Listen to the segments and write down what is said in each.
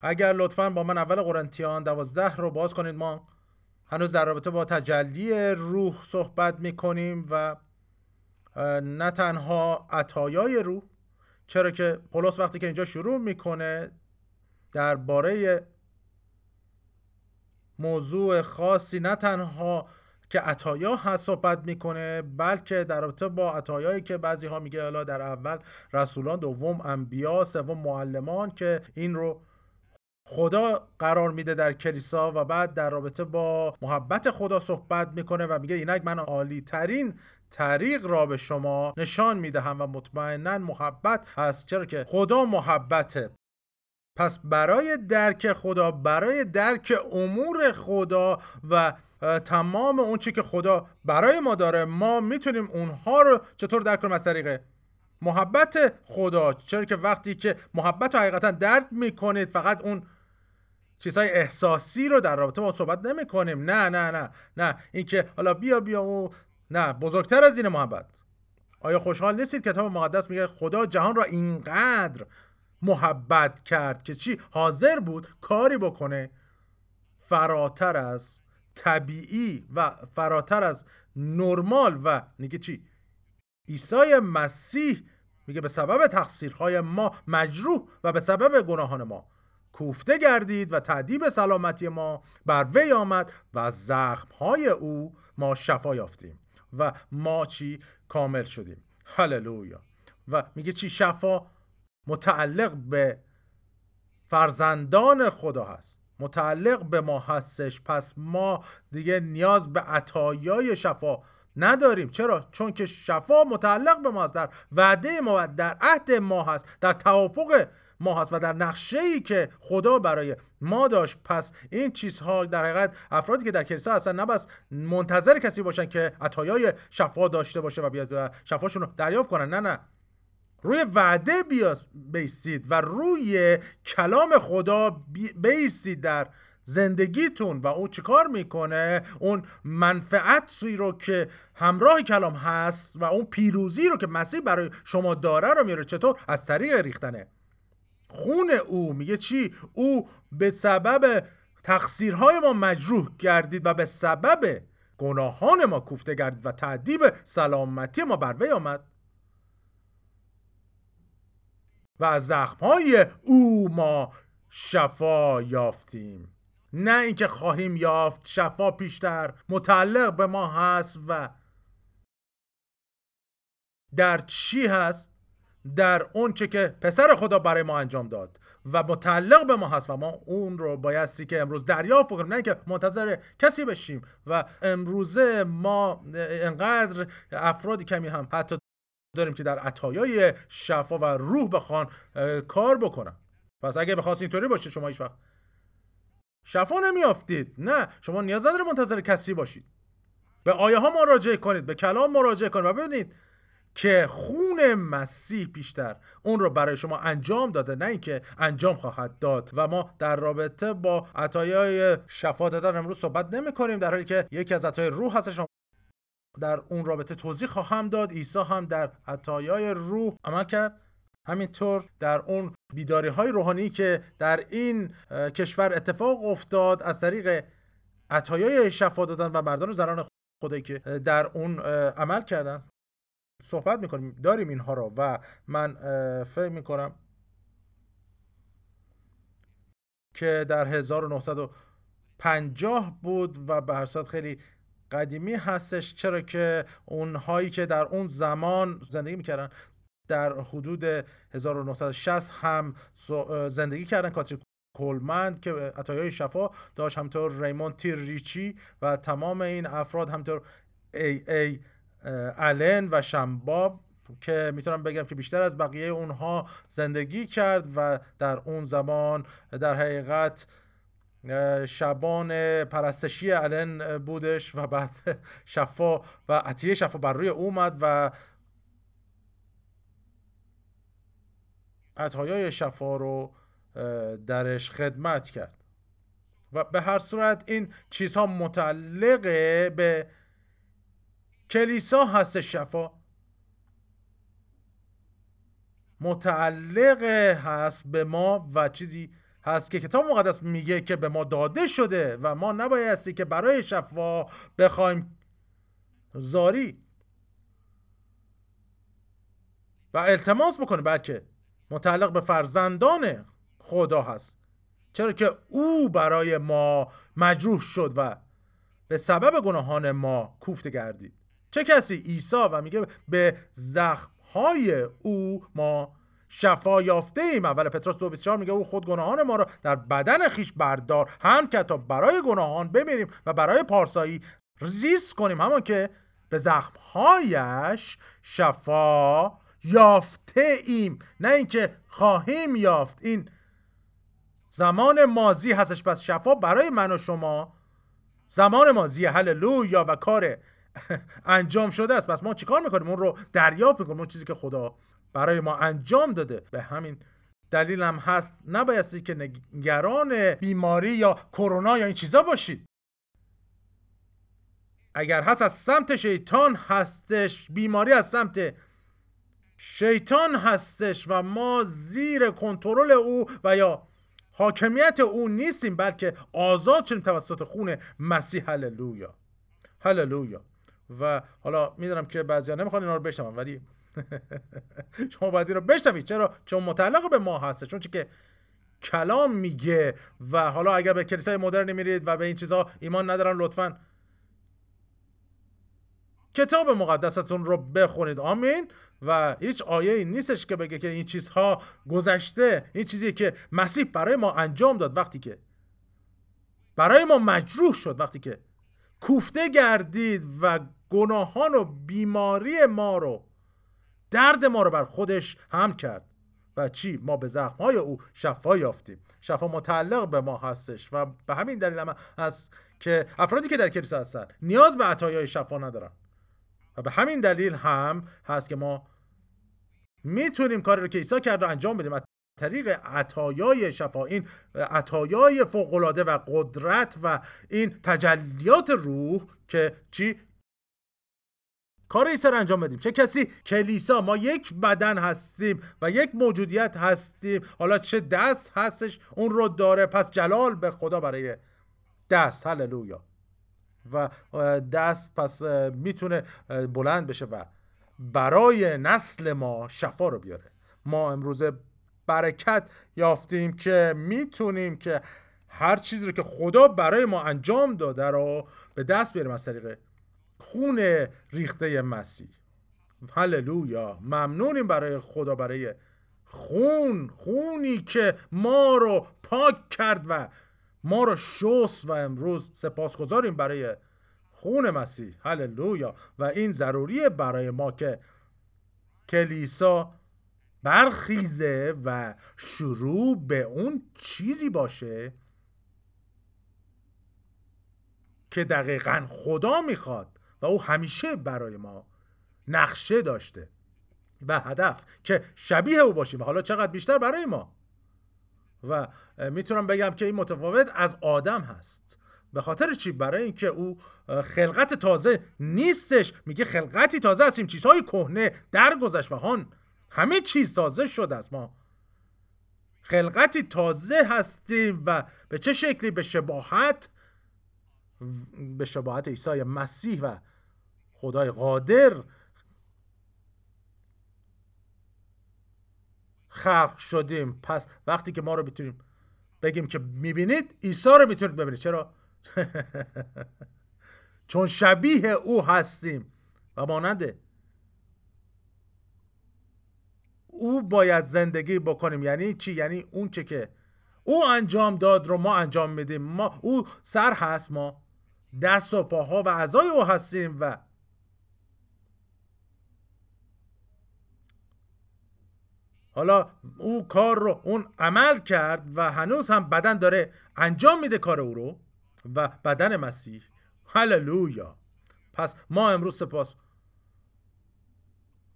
اگر لطفا با من اول قرنتیان دوازده رو باز کنید ما هنوز در رابطه با تجلی روح صحبت می‌کنیم و نه تنها عطایای روح چرا که پولس وقتی که اینجا شروع می‌کنه درباره موضوع خاصی نه تنها که عطایا هست صحبت می‌کنه بلکه در رابطه با عطایایی که بعضی ها میگه حالا در اول رسولان دوم انبیا سوم معلمان که این رو خدا قرار میده در کلیسا و بعد در رابطه با محبت خدا صحبت می‌کنه و میگه اینک من عالی ترین طریق را به شما نشان می‌دهم و مطمئنا محبت هست. چرا که خدا محبته. پس برای درک خدا برای درک امور خدا و تمام اون چی که خدا برای ما داره ما می‌تونیم اونها رو چطور درک کنیم؟ از طریق محبت خدا. چرا که وقتی که محبت رو حقیقتا درک می‌کنید فقط اون چیزهای احساسی رو در رابطه با صحبت نمی کنیم نه نه نه نه. اینکه حالا بیا بیا او نه. بزرگتر از این محبت. آیا خوشحال نیستید کتاب مقدس میگه خدا جهان را اینقدر محبت کرد که چی؟ حاضر بود کاری بکنه فراتر از طبیعی و فراتر از نرمال و میگه چی؟ عیسی مسیح میگه به سبب تقصیرهای ما مجروح و به سبب گناهان ما. کوفته گردید و تعدیب سلامتی ما بر وی آمد و زخمهای او ما شفا یافتیم و ما چی؟ کامل شدیم. هللویا! و میگه چی؟ شفا متعلق به فرزندان خدا هست. متعلق به ما هستش. پس ما دیگه نیاز به عطایای شفا نداریم. چرا؟ چون که شفا متعلق به ما هست در وعده ما در عهد ما هست. در توافق ما هست و در نقشه ای که خدا برای ما داشت پس این چیزها در حقیقت افرادی که در کلیسا هستن نه منتظر کسی باشن که عطایای شفا داشته باشه و بیاد شفاشون رو دریافت کنن. نه نه. روی وعده بیستید و روی کلام خدا بیستید در زندگیتون و او چیکار می‌کنه؟ اون منفعتی رو که همراه کلام هست و اون پیروزی رو که مسیح برای شما داره رو میاره چطور؟ از طریق ریختنه. خون او. میگه چی؟ او به سبب تقصیرهای ما مجروح گردید و به سبب گناهان ما کوفته گردید و تعدیب سلامتی ما بر وی آمد. و از زخمهای او ما شفا یافتیم. نه اینکه خواهیم یافت شفا پیشتر متعلق به ما هست و در چی هست؟ در اون چه که پسر خدا برای ما انجام داد و متعلق به ما هست و ما اون رو بایستی که امروز دریافت کنیم نه اینکه منتظر کسی بشیم و امروزه ما انقدر افرادی کمی هم حتی داریم که در عطایای شفا و روح بخوان کار بکنن. پس اگه بخواست اینطوری باشه شما هیچ وقت شفا نمیافتید. نه شما نیاز نداره منتظر کسی باشید. به آیه ها مراجعه کنید به کلام مراجعه کنید و ببینید که خون مسیح بیشتر اون رو برای شما انجام داده نه اینکه انجام خواهد داد. و ما در رابطه با عطایای شفا دادن امروز صحبت نمی کنیم در حالی که یکی از عطای روح هستش. در اون رابطه توضیح خواهم داد. عیسی هم در عطایای روح عمل کرد. همینطور در اون بیداری های روحانی که در این کشور اتفاق افتاد از طریق عطایای شفا دادن و مردان و زنان خدایی که در اون عمل کردن. صحبت می‌کنیم داریم اینها رو و من فکر می‌کنم که در 1950 بود و به خیلی قدیمی هستش چرا که اونهایی که در اون زمان زندگی می‌کردن در حدود 1960 هم زندگی کردن. کاتری کولمند که عطایای شفا داشت همطور ریمون تیر ریچی و تمام این افراد همطور ای ای الن و شمباب که می‌تونم بگم که بیشتر از بقیه اونها زندگی کرد و در اون زمان در حقیقت شبان پرستشی الن بودش و بعد شفا و عطیه شفا بر روی اومد و عطایای شفا رو درش خدمت کرد. و به هر صورت این چیزها متعلق به کلیسا هست شفا. متعلق هست به ما و چیزی هست که کتاب مقدس میگه که به ما داده شده و ما نبایستی که برای شفا بخوایم. زاری. و التماس بکنه بلکه متعلق به فرزندان خدا هست. چرا که او برای ما مجروح شد و به سبب گناهان ما کوفته گردید. چه کسی عیسی و میگه به زخمهای او ما شفا یافته ایم اول پتروس 2:24 میگه او خود گناهان ما را در بدن خیش بردار. هم که تا برای گناهان بمیریم و برای پارسایی زیست کنیم همون که به زخمهایش شفا یافته ایم نه اینکه خواهیم یافت. این زمان مازی هستش. پس شفا برای من و شما زمان مازی هللویا. و کار انجام شده است. پس ما چیکار می‌کنیم؟ اون رو دریافت می‌کنیم. اون چیزی که خدا برای ما انجام داده. به همین دلیل هم هست. نبایستی که نگران بیماری یا کرونا یا این چیزا باشید. اگر هست از سمت شیطان هستش. بیماری از سمت شیطان هستش و ما زیر کنترل او و یا حاکمیت او نیستیم بلکه آزاد شدیم توسط خون مسیح. هللویا. هللویا. و حالا می‌دونم که بعضیا نمی‌خوان اینا رو بشنون ولی شما باید این رو بشنوید. چرا؟ چون متعلق به ما هسته چون که کلام میگه و حالا اگر به کلیسای مدرن میرید و به این چیزها ایمان ندارن لطفا کتاب مقدستون رو بخونید. آمین. و هیچ آیه ای نیستش که بگه که این چیزها گذشته این چیزی که مسیح برای ما انجام داد وقتی که برای ما مجروح شد وقتی که کوفته گردید و گناهان و بیماری ما رو درد ما رو بر خودش هم کرد. و چی؟ ما به زخمهای او شفا یافتیم. شفا متعلق به ما هستش و به همین دلیل هم هست که افرادی که در کلیسا هستن نیاز به عطایای شفا ندارن. و به همین دلیل هم هست که ما می‌تونیم کاری رو که عیسی کرد رو انجام بدیم. از طریق عطایای شفا این عطایای فوقالعاده و قدرت و این تجلیات روح که چی؟ کار عیسی رو انجام بدیم. چه کسی؟ کلیسا. ما یک بدن هستیم و یک موجودیت هستیم. حالا چه دست هستش؟ اون رو داره. پس جلال به خدا برای دست. هللویا. و دست پس می‌تونه بلند بشه و برای نسل ما شفا رو بیاره. ما امروز برکت یافتیم که می‌تونیم که هر چیزی رو که خدا برای ما انجام داده رو به دست بیاریم از طریق خون ریخته مسیح. هللویا. ممنونیم برای خدا برای خون خونی که ما رو پاک کرد و ما رو شست و امروز سپاسگزاریم برای خون مسیح. هللویا. و این ضروریه برای ما که کلیسا برخیزه و شروع به اون چیزی باشه که دقیقا خدا می‌خواد. و او همیشه برای ما نقشه داشته و هدف که شبیه او باشیم حالا چقدر بیشتر برای ما. و می‌تونم بگم که این متفاوت از آدم هست. به خاطر چی؟ برای اینکه او خلقت تازه نیستش. میگه خلقتی تازه هستیم. چیزهای کهنه درگذشت. و هان همه چیز تازه شده است ما. خلقتی تازه هستیم و به چه شکلی؟ به شباهت به شباهت عیسی مسیح و خدای قادر خلق شدیم. پس وقتی که ما رو بتونیم بگیم که می‌بینید عیسی رو می‌تونید ببینید. چرا؟ چون شبیه او هستیم و ماننده او باید زندگی بکنیم. یعنی چی؟ یعنی اون چه که او انجام داد رو ما انجام میدیم. ما او سر هست ما. دست و پاها و اعضای او هستیم و حالا او کار رو اون عمل کرد و هنوز هم بدن داره انجام میده کار او رو و بدن مسیح. هللویا! پس ما امروز سپاس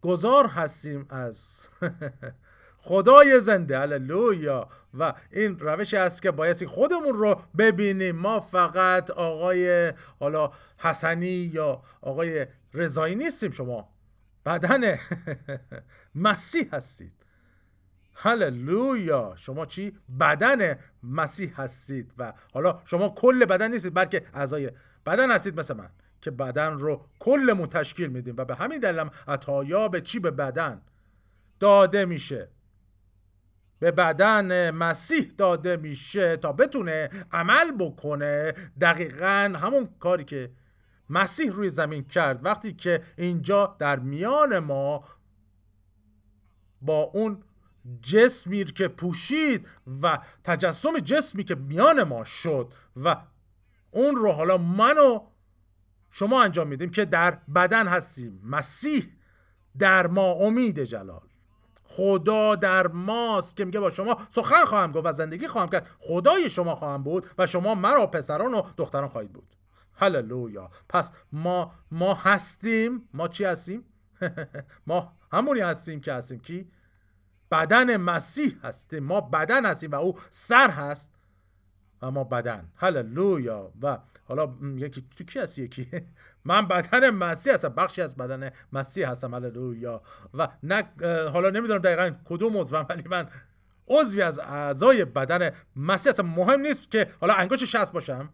گذار هستیم از خدای زنده. هللویا! و این روشی است که بایستی خودمون رو ببینیم. ما فقط آقای حالا حسنی یا آقای رضایی نیستیم شما بدن مسیح هستید. هللویا! شما چی؟ بدن مسیح هستید و حالا شما کل بدن نیستید بلکه اعضای بدن هستید مثل من که بدن رو کلمون تشکیل میدیم و به همین دلیل عطایا به چی به بدن داده میشه؟ به بدن مسیح داده میشه تا بتونه عمل بکنه. دقیقا همون کاری که مسیح روی زمین کرد وقتی که اینجا در میان ما با اون جسمی که پوشید و تجسم جسمی که میان ما شد و اون رو حالا منو شما انجام میدیم که در بدن هستیم. مسیح در ما امید جلال. خدا در ماست که میگه با شما سخن خواهم گفت و زندگی خواهم کرد. خدای شما خواهم بود و شما مرا پسران و دختران خواهید بود. هللویا. پس ما ما هستیم. ما چی هستیم؟ ما همونی هستیم که هستیم. کی؟ بدن مسیح هستیم ما بدن هستیم و او سر هست. و ما بدن. هللویا. و حالا یکی تو کی هست یکی؟ من بدن مسیح هستم. بخشی از بدن مسیح هستم. هللویا. و نه حالا نمی‌دونم دقیقا کدوم عضوم ولی من عضوی از اعضای بدن مسیح هستم. مهم نیست که حالا انگوش شست باشم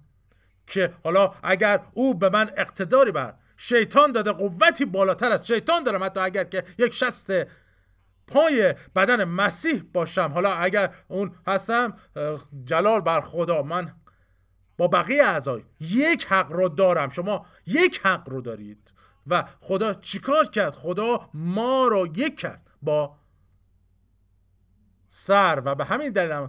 که حالا اگر او به من اقتداری بر شیطان داده قوتی بالاتر از شیطان دارم حتی اگر که یک شست پای بدن مسیح باشم. حالا اگر اون هستم جلال بر خدا من با بقیه اعضای یک حق رو دارم. شما یک حق رو دارید. و خدا چیکار کرد؟ خدا ما رو یک کرد با سر. و به همین دلیل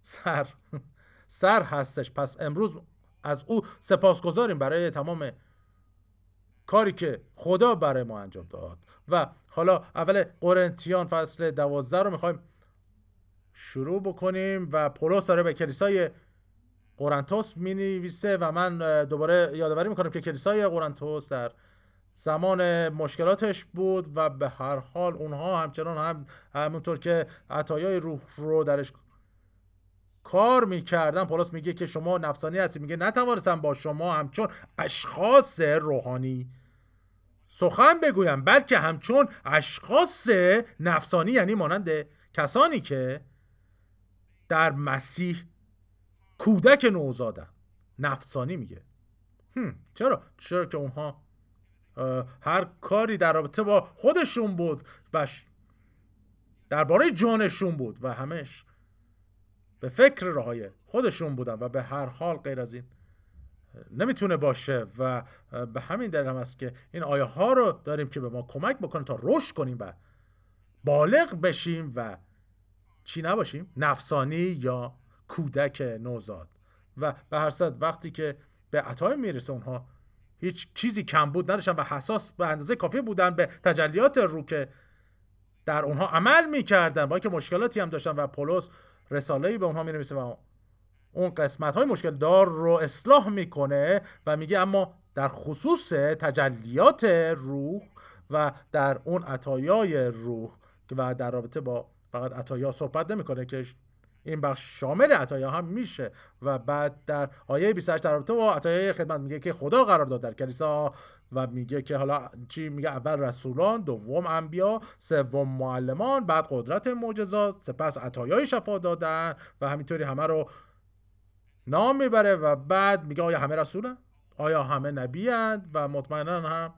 سر. سر هستش. پس امروز از او سپاسگزاریم برای تمام کاری که خدا برای ما انجام داد. و حالا اول قرنتیان فصل دوازده رو می‌خوایم شروع بکنیم و پولس داره به کلیسای قرنتوس می نویسه و من دوباره یادآوری می‌کنم که کلیسای قرنتوس در زمان مشکلاتش بود و به هر حال اونها همچنان هم همونطور که عطایای روح رو درش کار می‌کردن پولس میگه که شما نفسانی هستید میگه نتوانستم با شما همچون اشخاص روحانی سخن بگویم بلکه همچون اشخاص نفسانی یعنی مانند کسانی که در مسیح کودک نوزادن نفسانی میگه چرا؟ چرا که اونها هر کاری در رابطه با خودشون بود و درباره جانشون بود و همش به فکر راهای خودشون بودن و به هر حال غیر از این نمی‌تونه باشه و به همین دلیل هم است که این آیه ها رو داریم که به ما کمک بکنه تا رشد کنیم و بالغ بشیم و چی نباشیم؟ نفسانی یا کودک نوزاد. و به هر صد وقتی که به عطای می‌رسه اونها هیچ چیزی کم بود نداشتن و حساس به اندازه کافی بودن به تجلیات رو که در اونها عمل می‌کردن. با اینکه مشکلاتی هم داشتن و پولس رساله‌ای به اونها می‌نویسه و اون قسمت های مشکل دار رو اصلاح می‌کنه و میگه اما در خصوص تجلیات روح و در اون عطایای روح و در رابطه با فقط عطایا صحبت نمی‌کنه که این بخش شامل عطایا هم میشه و بعد در آیه 28 در رابطه با عطایای خدمت میگه که خدا قرار داد در کلیسا و میگه که حالا چی میگه؟ اول رسولان دوم انبیا سوم معلمان بعد قدرت معجزات سپس عطایای شفا دادن و همینطوری همه رو نام می‌بره و بعد میگه آیا همه رسولن آیا همه نبی و مطمئنا هم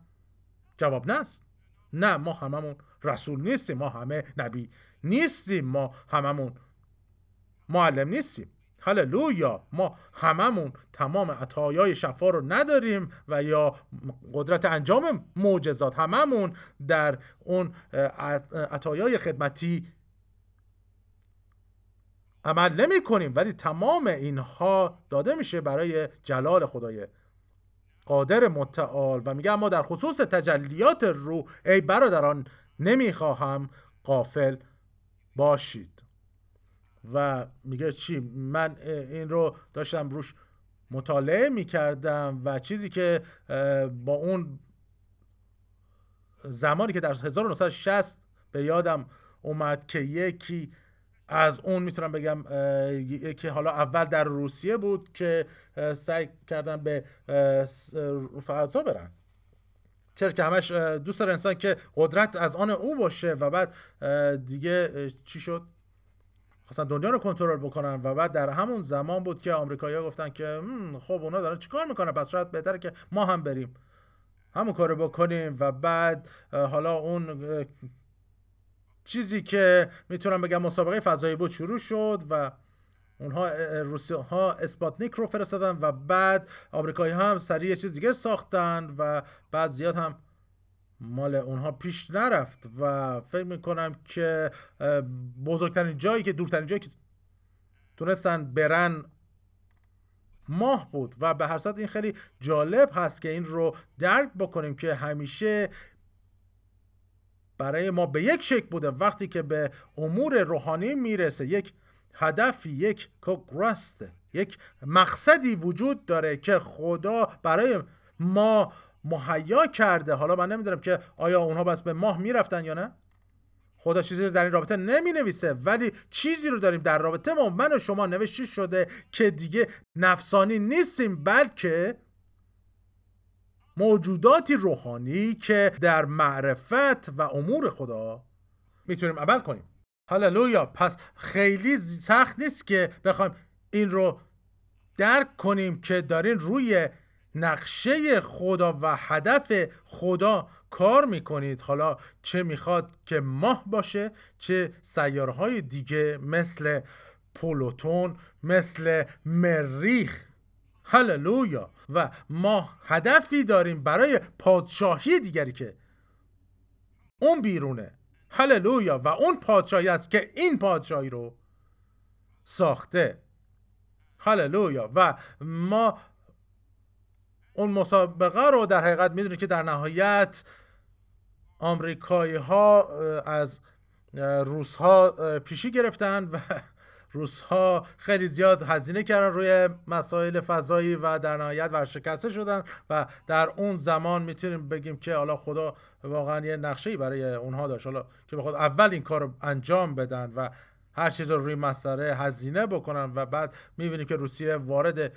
جواب نست. نه ما هممون رسول نیستیم ما همه نبی نیستیم ما هممون معلم نیستیم. هللویا ما هممون تمام عطایای شفا رو نداریم و یا قدرت انجام معجزات هممون در اون عطایای خدمتی عمل نمی کنیم ولی تمام اینها داده میشه برای جلال خدای قادر متعال. و میگه اما در خصوص تجلیات روح ای برادران نمی‌خواهم قافل باشید. و میگه چی؟ من این رو داشتم روش مطالعه می‌کردم و چیزی که با اون زمانی که در 1960 به یادم اومد که یکی از اون می‌تونم بگم که حالا اول در روسیه بود که سعی کردن به فرانسه برن. چرا که همش دوست داره انسان که قدرت از آن او باشه و بعد دیگه چی شد؟ خواستن دنیا رو کنترل بکنن و بعد در همون زمان بود که آمریکایی‌ها گفتن که خب اونا دارن چیکار می‌کنن؟ پس شاید بهتره که ما هم بریم. همون کارو بکنیم. و بعد حالا اون چیزی که می‌تونم بگم مسابقه فضایی بود شروع شد و اونها روسی ها اسپاتنیک رو فرستادن و بعد آمریکایی هم سریع چیز دیگر ساختن و بعد زیاد هم مال اونها پیش نرفت و فکر می‌کنم که بزرگترین جایی که دورترین جایی که تونستن برن ماه بود و به هر صورت این خیلی جالب هست که این رو درک بکنیم که همیشه برای ما به یک شکل بوده. وقتی که به امور روحانی می‌رسه یک هدفی یک کوگرست یک مقصدی وجود داره که خدا برای ما مهیا کرده. حالا من نمی‌دونم که آیا اونها بس به ماه می‌رفتن یا نه. خدا چیزی رو در این رابطه نمی نویسه ولی چیزی رو داریم در رابطه ما. من و شما نوشته شده که دیگه نفسانی نیستیم بلکه موجوداتی روحانی که در معرفت و امور خدا می‌تونیم عمل کنیم. هللویا پس خیلی سخت نیست که بخوایم این رو درک کنیم که دارین روی نقشه خدا و هدف خدا کار می‌کنید. حالا چه می‌خواد که ماه باشه چه سیارهای دیگه مثل پولوتون مثل مریخ هللویا. و ما هدفی داریم برای پادشاهی دیگری که اون بیرونه. هللویا. و اون پادشاهی است که این پادشاهی رو ساخته. هللویا. و ما اون مسابقه رو در حقیقت می‌دونید که در نهایت آمریکایی ها از روس ها پیشی گرفتن و روس ها خیلی زیاد هزینه کردن روی مسائل فضایی و در نهایت ورشکسته شدن و در اون زمان می‌تونیم بگیم که حالا خدا واقعا یه نقشه برای اونها داشت حالا که بخواد اول این کار رو انجام بدن و هر چیز رو روی مسئله هزینه بکنن و بعد می‌بینیم که روسیه وارد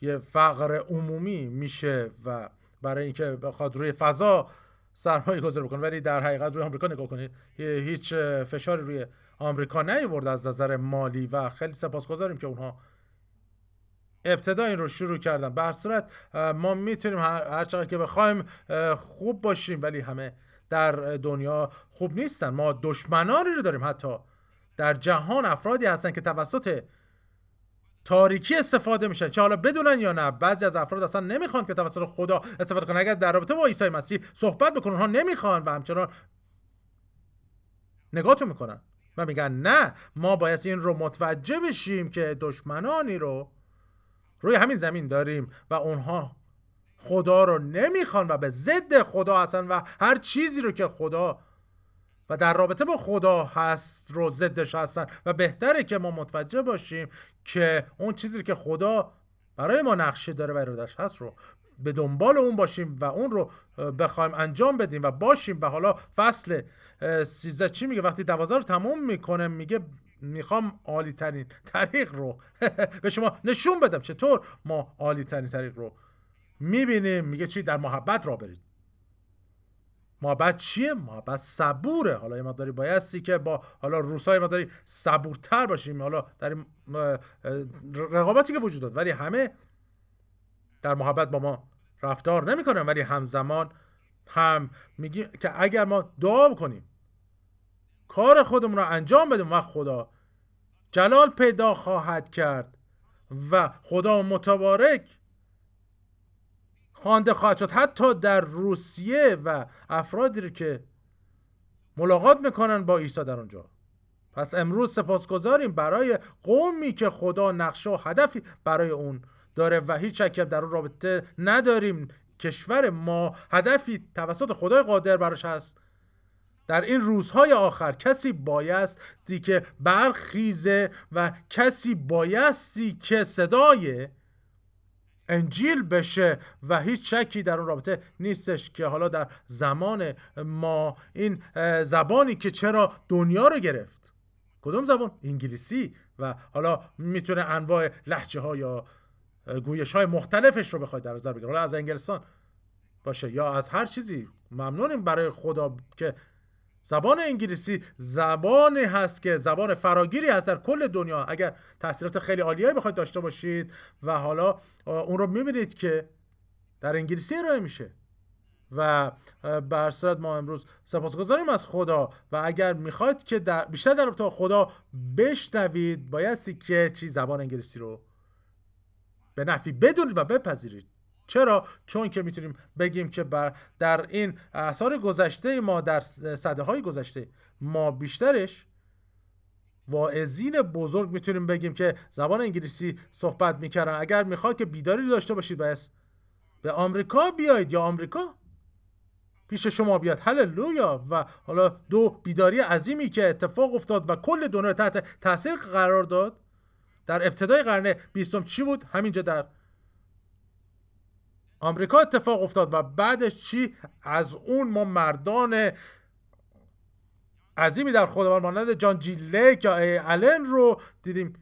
یه فقر عمومی میشه و برای اینکه بخواد روی فضا سرمایه گذار بکنه. ولی در حقیقت روی آمریکا نگاه کنید هیچ فشاری روی آمریکا نیورد از نظر مالی و خیلی سپاسگزاریم که اونها ابتدا این رو شروع کردن. به صورت ما می‌تونیم هر چقدر که بخوایم خوب باشیم ولی همه در دنیا خوب نیستن. ما دشمنانی رو داریم حتی. در جهان افرادی هستن که توسط تاریکی استفاده میشن. چه حالا بدونن یا نه بعضی از افراد اصلا نمی‌خوان که توسط خدا استفاده کنن. اگر در رابطه با عیسی مسیح صحبت بکنن اونها نمی‌خوان و همچنان نگاهتون می‌کنن. و میگن نه ما باید این رو متوجه بشیم که دشمنانی رو روی همین زمین داریم و اونها خدا رو نمی‌خوان و به ضد خدا هستن و هر چیزی رو که خدا و در رابطه با خدا هست رو ضدش هستن و بهتره که ما متوجه باشیم که اون چیزی که خدا برای ما نقشه داره و ارادش هست رو به دنبال اون باشیم و اون رو بخوایم انجام بدیم و باشیم و حالا فصل سیزده چی میگه؟ وقتی دوازده رو تموم می‌کنه میگه می‌خوام عالی ترین طریق رو به شما نشون بدم. چطور ما عالی ترین طریق رو می‌بینیم؟ میگه چی؟ در محبت را برید. محبت چیه؟ محبت صبوره. حالا یه مقداری بایستی که با حالا روسای مقداری صبورتر باشیم. حالا در رقابتی که وجود داد. ولی همه در محبت با ما رفتار نمی‌کنن. ولی همزمان هم میگیم که اگر ما دعا کنیم کار خودمون رو انجام بدیم و خدا جلال پیدا خواهد کرد و خدا متبارک خوانده خواهد شد. حتی در روسیه و افرادی که ملاقات می‌کنن با عیسی در اونجا پس امروز سپاسگزاریم برای قومی که خدا نقشه و هدفی برای اون داره و هیچ شکی در اون رابطه نداریم. کشور ما هدفی توسط خدای قادر براش هست. در این روزهای آخر کسی بایستی که برخیزه و کسی بایستی که صدای انجیل بشه و هیچ شکی در اون رابطه نیستش که حالا در زمان ما این زبانی که چرا دنیا رو گرفت. کدوم زبان؟ انگلیسی. و حالا می‌تونه انواع لحجه ها یا گویش های مختلفش رو بخواید در نظر بگیرید حالا از انگلستان باشه یا از هر چیزی. ممنونیم برای خدا که زبان انگلیسی زبانی هست که زبان فراگیری هست در کل دنیا. اگر تاثیرات خیلی عالیه بخواید داشته باشید و حالا اون رو می‌بینید که در انگلیسی ارائه میشه. و بر ما امروز سپاسگزاریم از خدا و اگر می‌خواید که در بیشتر در رابطه خدا بشنوید بایستی که چی؟ زبان انگلیسی رو به نفی بدونید و بپذیرید. چرا؟ چون که می‌تونیم بگیم که بر در این اثار گذشته ما در صده های گذشته ما بیشترش واعظین بزرگ می‌تونیم بگیم که زبان انگلیسی صحبت می‌کردن. اگر می‌خواد که بیداری داشته باشید بس. به آمریکا بیایید یا آمریکا؟ پیش شما بیاد. هللویا! و حالا دو بیداری عظیمی که اتفاق افتاد و کل دنیا تحت تاثیر قرار داد. در ابتدای قرن بیستم چی بود؟ همینجا در آمریکا اتفاق افتاد و بعدش چی؟ از اون ما مردان عظیمی در خداوند مانند جان جی لیک یا الن رو دیدیم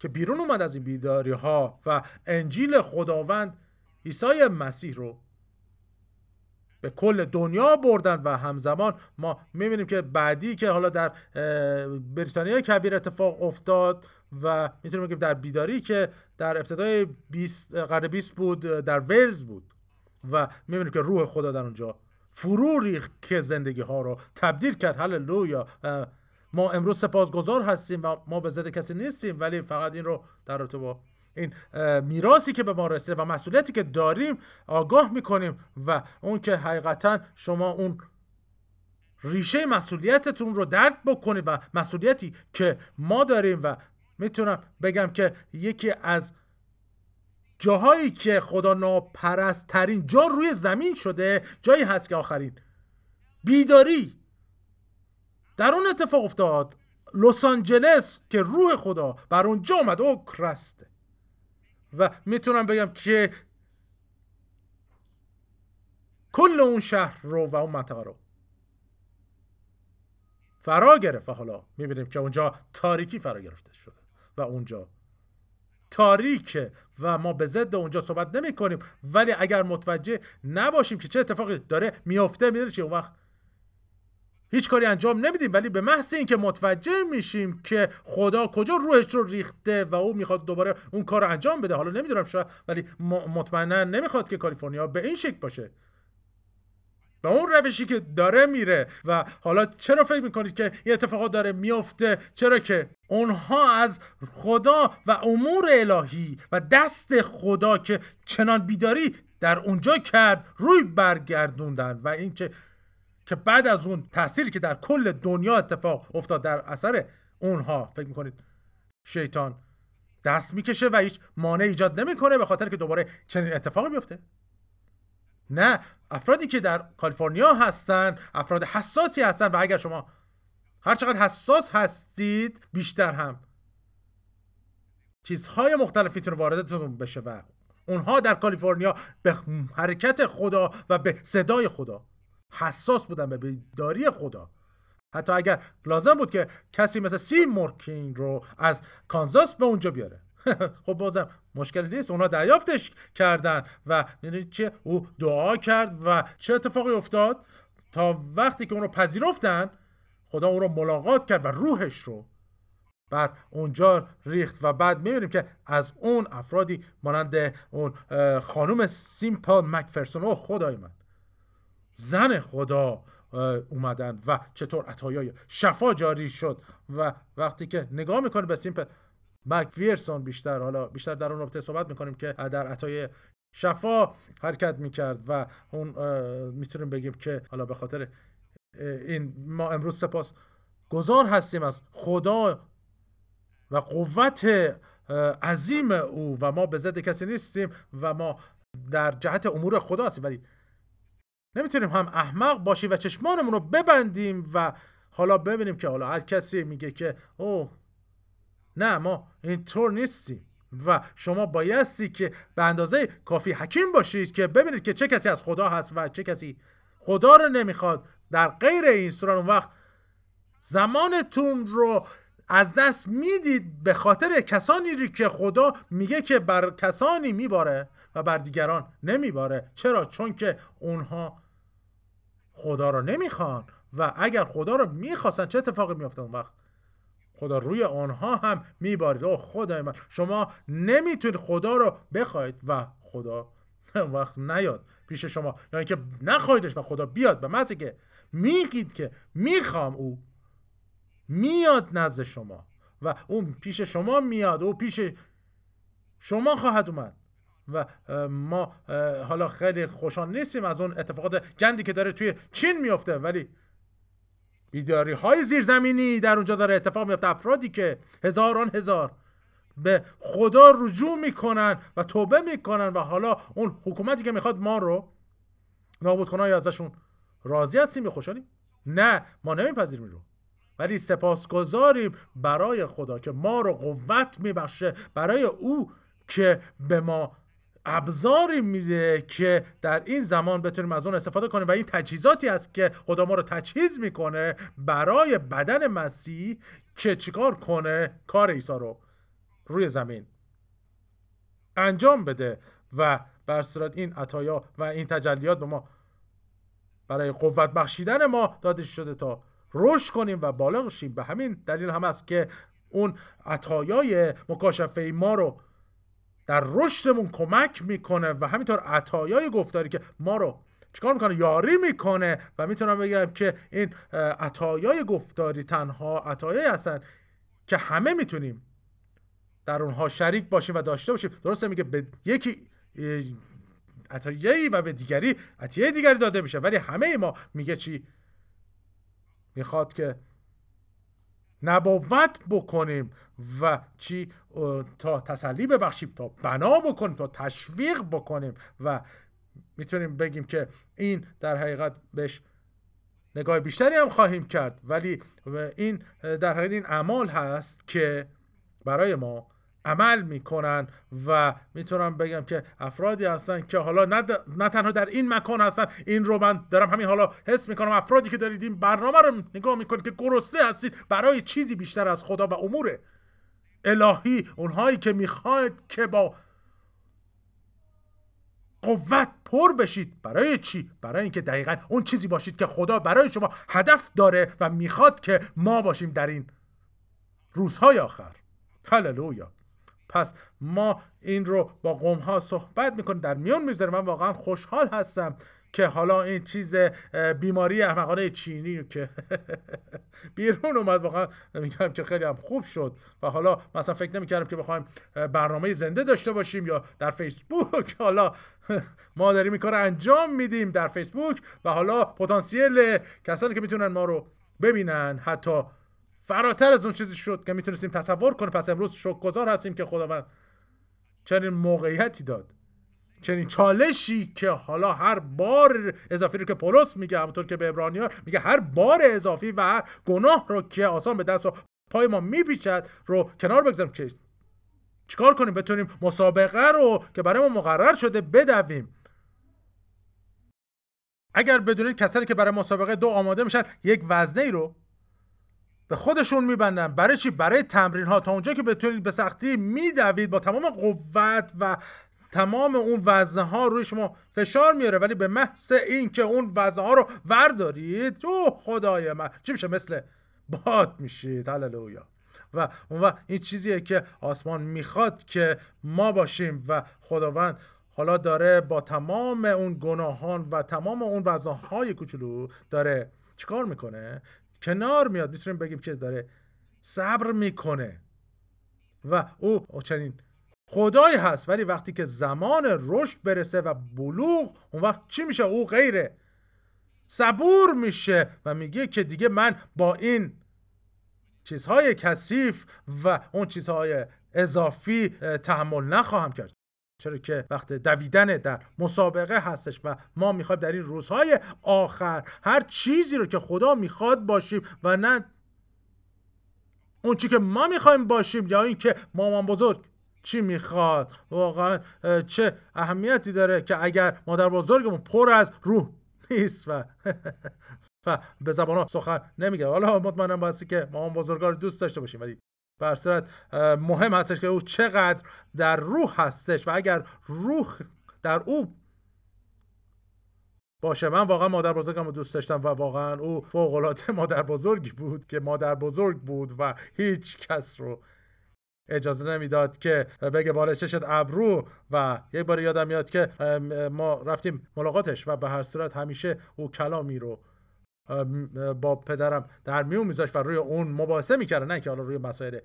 که بیرون اومد از این بیداری ها و انجیل خداوند عیسی مسیح رو به کل دنیا بردن و همزمان ما می‌بینیم که بعدی که حالا در بریتانیا کبیر اتفاق افتاد و می‌تونیم بگیم در بیداری که در ابتدای 20 قرن 20 بود در ویلز بود و می‌بینیم که روح خدا در اونجا فرو ریخت که زندگی ها رو تبدیل کرد. هللویا. ما امروز سپاسگزار هستیم و ما به ضد کسی نیستیم ولی فقط این رو در رابطه با این میراثی که به ما رسیده و مسئولیتی که داریم آگاه می‌کنیم و اون که حقیقتا شما اون ریشه مسئولیتتون رو درک بکنید و مسئولیتی که ما داریم و می‌تونم بگم که یکی از جاهایی که خدا ناپرست ترین جا روی زمین شده جایی هست که آخرین. بیداری. در اون اتفاق افتاد. لس آنجلس که روح خدا بر اونجا اومد او کرسته و می‌تونم بگم که کل اون شهر رو و اون منطقه رو فرا گرفت و حالا می‌بینیم که اونجا تاریکی فرا گرفته شده. و اونجا. تاریکه و ما به ضد اونجا صحبت نمی کنیم. ولی اگر متوجه نباشیم که چه اتفاقی داره میافته می‌دونی چی؟ اون وقت هیچ کاری انجام نمیدیم. ولی به محض اینکه متوجه میشیم که خدا کجا روحش رو ریخته و او می‌خواد دوباره اون کار رو انجام بده. حالا نمی‌دونم شاید ولی مطمئنا نمی‌خواد که کالیفرنیا به این شکل باشه. به اون روشی که داره میره و حالا چرا فکر می‌کنید که این اتفاقات داره میفته چرا که اونها از خدا و امور الهی و دست خدا که چنان بیداری در اونجا کرد روی برگردوندن و اینکه که بعد از اون تأثیری که در کل دنیا اتفاق افتاد در اثر اونها فکر می‌کنید؟ شیطان دست می‌کشه و هیچ مانع ایجاد نمی‌کنه به خاطر که دوباره چنین اتفاقی بیفته نه افرادی که در کالیفرنیا هستن افراد حساسی هستن و اگر شما هر چقدر حساس هستید بیشتر هم چیزهای مختلفی تون واردتون بشه و اونها در کالیفرنیا به حرکت خدا و به صدای خدا حساس بودن به بیداری خدا. حتی اگر لازم بود که کسی مثل سی مورکینگ رو از کانزاس به اونجا بیاره. خب بازم مشکلی نیست اونا دریافتش کردن و می‌دونید چه او دعا کرد و چه اتفاقی افتاد؟ تا وقتی که اون رو پذیرفتن خدا اون رو ملاقات کرد و روحش رو بعد اونجا ریخت و بعد می‌بینیم که از اون افرادی مانند اون خانوم سیمپل مکفرسون او خدای من زن خدا اومدن و چطور عطایای شفا جاری شد و وقتی که نگاه می‌کنه به سیمپل مکفیرسون بیشتر. حالا بیشتر در اون رابطه صحبت می‌کنیم که در عطای شفا حرکت می‌کرد و اون می‌تونیم بگیم که حالا به خاطر این ما امروز سپاس گذار هستیم از خدا و قوت عظیم او و ما به ضد کسی نیستیم و ما در جهت امور خدا هستیم. ولی نمی‌تونیم هم احمق باشیم و چشمانمون رو ببندیم و حالا ببینیم که حالا هر کسی میگه که اوه نه ما اینطور نیستیم. و شما بایستی که به اندازه کافی حکیم باشید که ببینید که چه کسی از خدا هست و چه کسی خدا رو نمی‌خواد. در غیر این صورت اون وقت زمانتون رو از دست می‌دید به خاطر کسانی که خدا میگه که بر کسانی میباره و بر دیگران نمیباره. چرا؟ چون که اونها خدا را نمی‌خوان. و اگر خدا رو می‌خواستن چه اتفاقی میافته اون وقت؟ خدا روی آنها هم میبارید. او خدای من. شما نمی‌تونید خدا رو بخواید و خدا وقت نیاد پیش شما. یا اینکه نخواهیدش و خدا بیاد. به محضی که میگید که می‌خوام او میاد نزد شما و اون پیش شما میاد. او پیش شما خواهد اومد. و ما حالا خیلی خوشحال نیستیم از اون اتفاقات گندی که داره توی چین میفته. ولی بیداری های زیرزمینی در اونجا داره اتفاق میفته افرادی که هزاران هزار به خدا رجوع می‌کنن و توبه می‌کنن و حالا اون حکومتی که می‌خواد ما رو نابود کنه ازشون راضی هستیم؟ یا خوشحالیم؟ نه ما نمیپذیریم رو. ولی سپاسگزاریم برای خدا که ما رو قوت میبخشه برای او که به ما ابزاری میده که در این زمان بتونیم از اون استفاده کنیم و این تجهیزاتی است که خدا ما رو تجهیز می‌کنه برای بدن مسیح که چیکار کنه؟ کار عیسی رو روی زمین انجام بده و بر صورت این عطایا و این تجلیات به ما برای قوت بخشیدن ما داده شده تا رشد کنیم و بالغ شیم به همین دلیل هم است که اون عطایای مکاشفه ما رو در رشدمون کمک می‌کنه و همینطور عطایای گفتاری که ما رو چیکار می‌کنه؟ یاری می‌کنه و می‌تونم بگم که این عطایای گفتاری تنها عطایایی هستن که همه می‌تونیم در اونها شریک باشیم و داشته باشیم. درسته میگه به یکی عطایایی و به دیگری عطیه دیگری داده میشه ولی همه ما میگه چی؟ می‌خواد که نبوت بکنیم و چی تا تسلی ببخشیم تا بنا بکنیم تا تشویق بکنیم و می‌تونیم بگیم که این در حقیقت بهش نگاه بیشتری هم خواهیم کرد. ولی این در حقیقت این اعمال هست که برای ما عمل می‌کنن و می‌تونم بگم که افرادی هستن که حالا نه, تنها در این مکان هستن این رو من دارم همین حالا حس می‌کنم. افرادی که دارید این برنامه رو نگاه می‌کنید که گرسنه هستید برای چیزی بیشتر از خدا و امور الهی اونهایی که می‌خواید که با قوت پر بشید. برای چی؟ برای اینکه دقیقا اون چیزی باشید که خدا برای شما هدف داره و می‌خواد که ما باشیم در این روزهای آخر. هللویا. پس ما این رو با قوم ها صحبت می‌کنیم. در میون می‌ذاریم. من واقعا خوشحال هستم که حالا این چیز بیماری احمقانه چینی که بیرون اومد واقعا میگم که خیلی هم خوب شد. و حالا مثلا فکر نمی‌کردم که بخوایم برنامه زنده داشته باشیم یا در فیسبوک. حالا ما داریم این کار انجام میدیم در فیسبوک. و حالا پتانسیل کسانی که می‌تونن ما رو ببینن حتی فراتر از اون چیزی شد که می‌تونستیم تصور کنیم. پس امروز شکرگزار هستیم که خداوند چنین موقعیتی داد. چنین چالشی که حالا هر بار اضافی رو که پولس میگه همونطور که به ابرانیان میگه هر بار اضافی و هر گناه رو که آسان به دست و پای ما میپیچد رو کنار بگذاریم که چیکار کنیم؟ بتونیم مسابقه رو که برای ما مقرر شده بدویم. اگر بدونید کسانی که برای مسابقه دو آماده میشن یک وزنه رو به خودشون میبندن. برای چی؟ برای تمرین ها تا اونجا که بتونید به سختی میدوید با تمام قوت و تمام اون وزنه ها روی شما فشار میاره ولی به محض این که اون وزنه ها رو وردارید او خدای من. چی میشه؟ مثل باد میشید. هللویا. و اون این چیزیه که آسمان می‌خواد که ما باشیم و خداوند حالا داره با تمام اون گناهان و تمام اون وزنه های کوچولو داره چیکار می‌کنه؟ کنار میاد. می‌تونیم بگیم که داره صبر می‌کنه. و او چنین خدای هست ولی وقتی که زمان رشد برسه و بلوغ اون وقت چی میشه؟ او غیره. صبور میشه و میگه که دیگه من با این چیزهای کثیف و اون چیزهای اضافی تحمل نخواهم کرد. چرا که وقت دویدن در مسابقه هستش و ما می‌خوایم در این روزهای آخر هر چیزی رو که خدا می‌خواد باشیم و نه اون چی که ما می‌خوایم باشیم یا اینکه مامان بزرگ چی می‌خواد؟ واقعا چه اهمیتی داره که اگر مادر بزرگمون پر از روح نیست و و به زبان سخن نمیگه. حالا مطمئنم باستی که مامان بزرگا رو دوست داشته باشیم ولی بر مهم هستش که او چقدر در روح هستش و اگر روح در او باشه. من واقعا مادر بزرگم رو دوست داشتم و واقعا او فوق العاده مادر بزرگی بود که مادر بزرگ بود و هیچ کس رو اجازه نمی‌داد که بگه بالا چشت ابرو و یک بار یادم میاد که ما رفتیم ملاقاتش و به هر صورت همیشه او کلامی رو با پدرم در میون میذاشت و روی اون مباحثه می‌کرد نه که حالا روی مسائل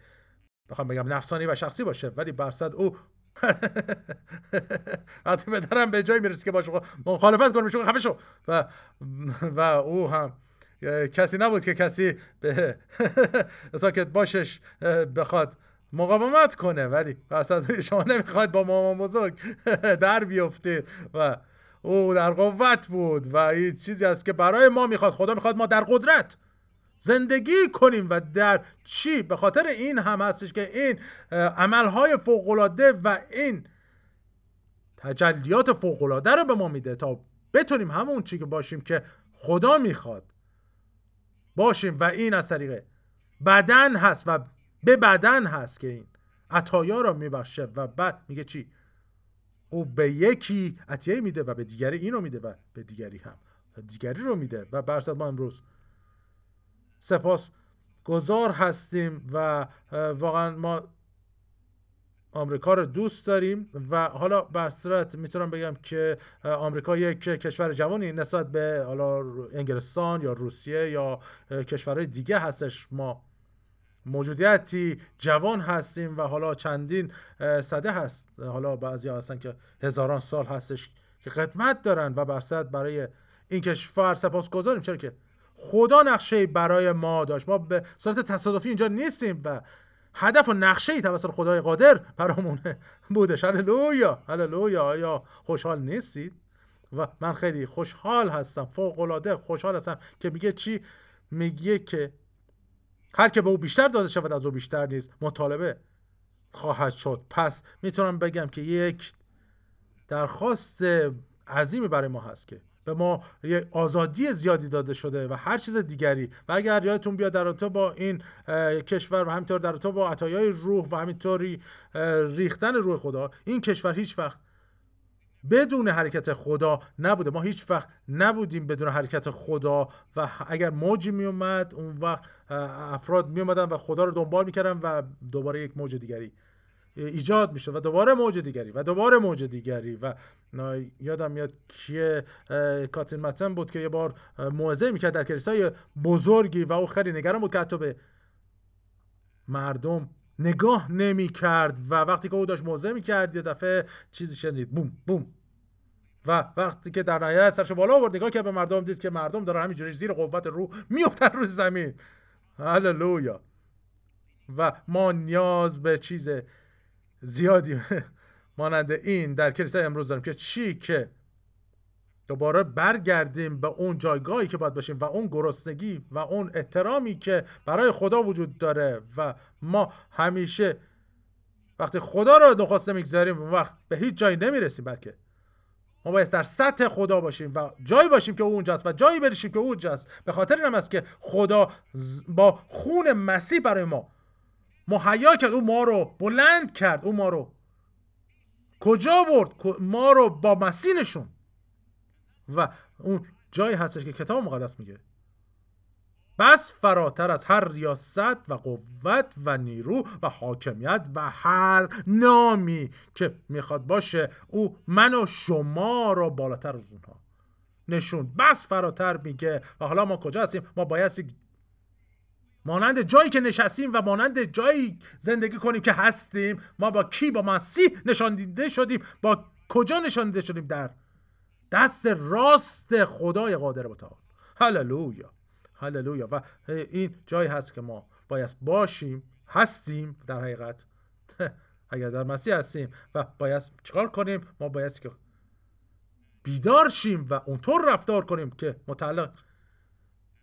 بخوام بگم نفسانی و شخصی باشه ولی برصد او وقتی پدرم به جای می‌رسه که باشه مخالفت کنه خفه شو. و و او هم کسی نبود که کسی به ساکت باشش بخواد مقاومت کنه ولی برصد شما نمی‌خواد با مامان بزرگ در بیفتید و او در قوت بود و این چیزی است که برای ما می‌خواد خدا می‌خواد ما در قدرت زندگی کنیم و در چی؟ به خاطر این هم هستش که این عملهای فوقالعاده و این تجلیات فوقالعاده رو به ما میده تا بتونیم همون چی که باشیم که خدا می‌خواد باشیم و این از طریق بدن هست و به بدن هست که این. عطایا رو میبخشه و بعد میگه چی؟ او به یکی عطیه میده و به دیگری اینو میده و به دیگری هم. دیگری رو میده و برصد ما امروز سپاس گذار هستیم و واقعا ما آمریکا رو دوست داریم و حالا به صورت می‌تونم بگم که آمریکا یک کشور جوانی نسبت به حالا انگلستان یا روسیه یا کشورهای دیگه هستش ما موجودیتی جوان هستیم و حالا چندین صده هست. حالا بعضی هستن که هزاران سال هستش که خدمت دارن و برصد برای این کشور سپاس گذاریم. چرا که خدا نقشه برای ما داشت. ما به صورت تصادفی اینجا نیستیم و هدف و نقشه ای توسط خدای قادر برامون بودش هللویا هللویا. آیا خوشحال نیستید؟ و من خیلی خوشحال هستم فوق العاده خوشحال هستم که میگه چی؟ میگه که هر که به او بیشتر داده شود از او بیشتر نیست. مطالبه خواهد شد. پس می‌تونم بگم که یک درخواست عظیمی برای ما هست که به ما یه آزادی زیادی داده شده و هر چیز دیگری. و اگر یادتون بیاد در رابطه با این کشور و همینطور در رابطه با عطایای روح و همینطوری ریختن روح خدا این کشور هیچ وقت بدون حرکت خدا نبوده. ما هیچ وقت نبودیم بدون حرکت خدا و اگر موجی می اومد اون وقت افراد می اومدن و خدا رو دنبال می‌کردن و دوباره یک موج دیگری ایجاد میشه و دوباره موج دیگری و دوباره موج دیگری و یادم میاد که کاتین متن بود که یه بار موعظه می‌کرد در کلیسای بزرگی و او خیلی نگران بود که حتی به مردم نگاه نمی کرد و وقتی که او داشت موضع می کرد یه دفعه چیزی شنید. بوم بوم. و وقتی که در نهایت سرش بالا آورد نگاه کرد به مردم دید که مردم دارن همینجوری زیر قوت رو میافتن روی زمین. هللویا. و ما نیاز به چیز زیادی مانند این در کلیسای امروز داریم که چی؟ که دوباره برگردیم به اون جایگاهی که باید باشیم و اون گرسنگی و اون احترامی که برای خدا وجود داره و ما همیشه وقتی خدا رو نخواسته می‌گذاریم وقت به هیچ جایی نمی‌رسیم بلکه. ما باید در سطح خدا باشیم و جایی باشیم که او اونجاست و جایی برشیم که او اونجاست. به خاطر این است که خدا با خون مسیح برای ما. مهیا کرد او ما رو بلند کرد او ما رو. کجا برد؟ ما رو با مسیح نشون و اون جایی هستش که کتاب مقدس میگه. بس فراتر از هر ریاست و قوت و نیرو و حاکمیت و هر نامی که می‌خواد باشه او من و شما رو بالاتر از اونها. نشون. بس فراتر میگه و حالا ما کجا هستیم؟ ما باید مانند جایی که نشستیم و مانند جایی زندگی کنیم که هستیم ما با کی؟ با مسیح نشان دیده شدیم. با کجا نشان دیده شدیم؟ در دست راست خدای قادر متعال هللویا. هللویا. و این جایی هست که ما باید باشیم هستیم در حقیقت. اگر در مسیح هستیم و باید چکار کنیم؟ ما باید که بیدار شیم و اونطور رفتار کنیم که متعلق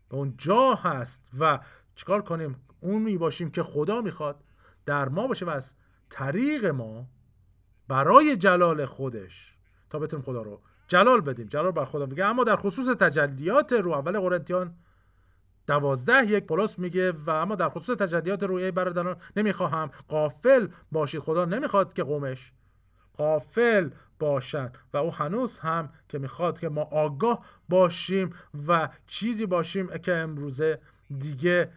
به اون جا هست و چکار کنیم؟ اون می باشیم که خدا می‌خواد در ما باشه و از طریق ما برای جلال خودش تا بتونیم خدا رو جلال بدیم. جلال بر خدا میگه. اما در خصوص تجلیات رو اول قرنتیان دوازده یک پولس میگه و اما در خصوص تجلیات روی برادران نمی‌خواهم. قافل باشید. خدا نمی‌خواد که قومش قافل باشن. و او هنوز هم که می‌خواد که ما آگاه باشیم و چیزی باشیم که امروزه دیگه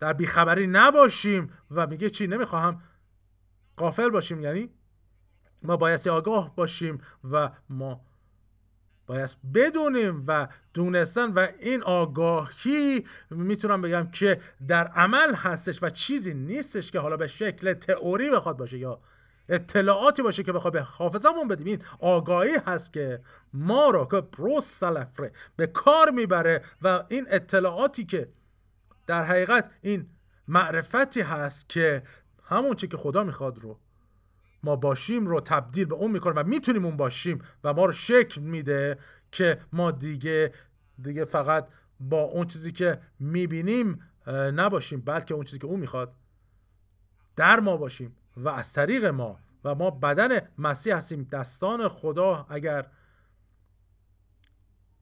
در بیخبری نباشیم. و میگه چی؟ نمی‌خواهم قافل باشیم. یعنی ما بایستی آگاه باشیم و ما باید بدونیم و دونستن و این آگاهی می‌تونم بگم که در عمل هستش و چیزی نیستش که حالا به شکل تئوری بخواد باشه یا اطلاعاتی باشه که بخواد به حافظمون بدیم. این آگاهی هست که ما رو که پروس سلفره به کار می‌بره و این اطلاعاتی که در حقیقت این معرفتی هست که همون چی که خدا می‌خواد رو ما باشیم رو تبدیل به اون می‌کنه و می‌تونیم اون باشیم و ما رو شکل میده که ما دیگه دیگه فقط با اون چیزی که می‌بینیم نباشیم بلکه اون چیزی که اون می‌خواد در ما باشیم و از طریق ما و ما بدن مسیح هستیم دستان خدا اگر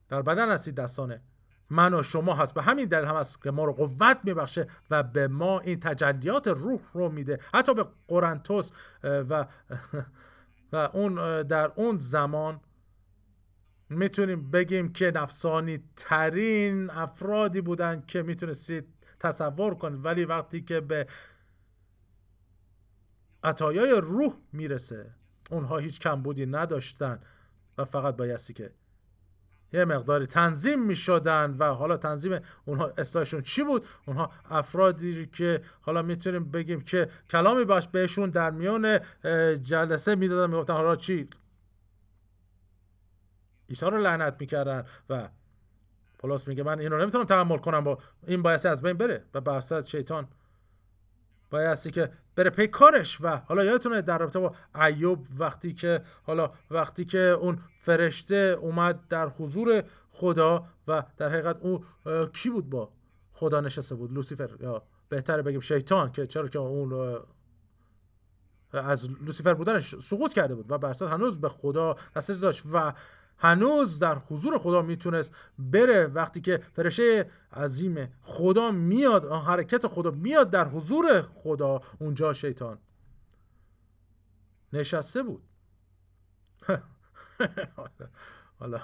در بدن هستید دستان من و شما هست. به همین دلیل هم هست که ما رو قوت میبخشه و به ما این تجلیات روح رو میده. حتی به قرنتوس و و اون در اون زمان می‌تونیم بگیم که نفسانی ترین افرادی بودن که می‌تونستید تصور کنید. ولی وقتی که به عطایای روح می‌رسه اونها هیچ کمبودی نداشتن و فقط بایستی که یه مقداری تنظیم می شدن و حالا تنظیم اونها اصلاحشون چی بود؟ اونها افرادی که حالا می‌تونیم بگیم که کلامی باش بهشون در میان جلسه می‌دادن می‌گفتن حالا چی؟ عیسی رو لعنت می‌کردن و پولس میگه من این نمی‌تونم تحمل کنم با این بایستی از بین بره و برصد شیطان. بایستی که بره پی کارش و حالا یادتونه در رابطه با ایوب وقتی که حالا وقتی که اون فرشته اومد در حضور خدا و در حقیقت او کی بود با خدا نشسته بود؟ لوسیفر یا بهتره بگیم شیطان که چرا که اون از لوسیفر بودنش سقوط کرده بود و برسات هنوز به خدا دسترسی داشت و هنوز در حضور خدا می‌تونست بره. وقتی که فرشه عظیم خدا میاد حرکت خدا میاد در حضور خدا اونجا شیطان نشسته بود. حالا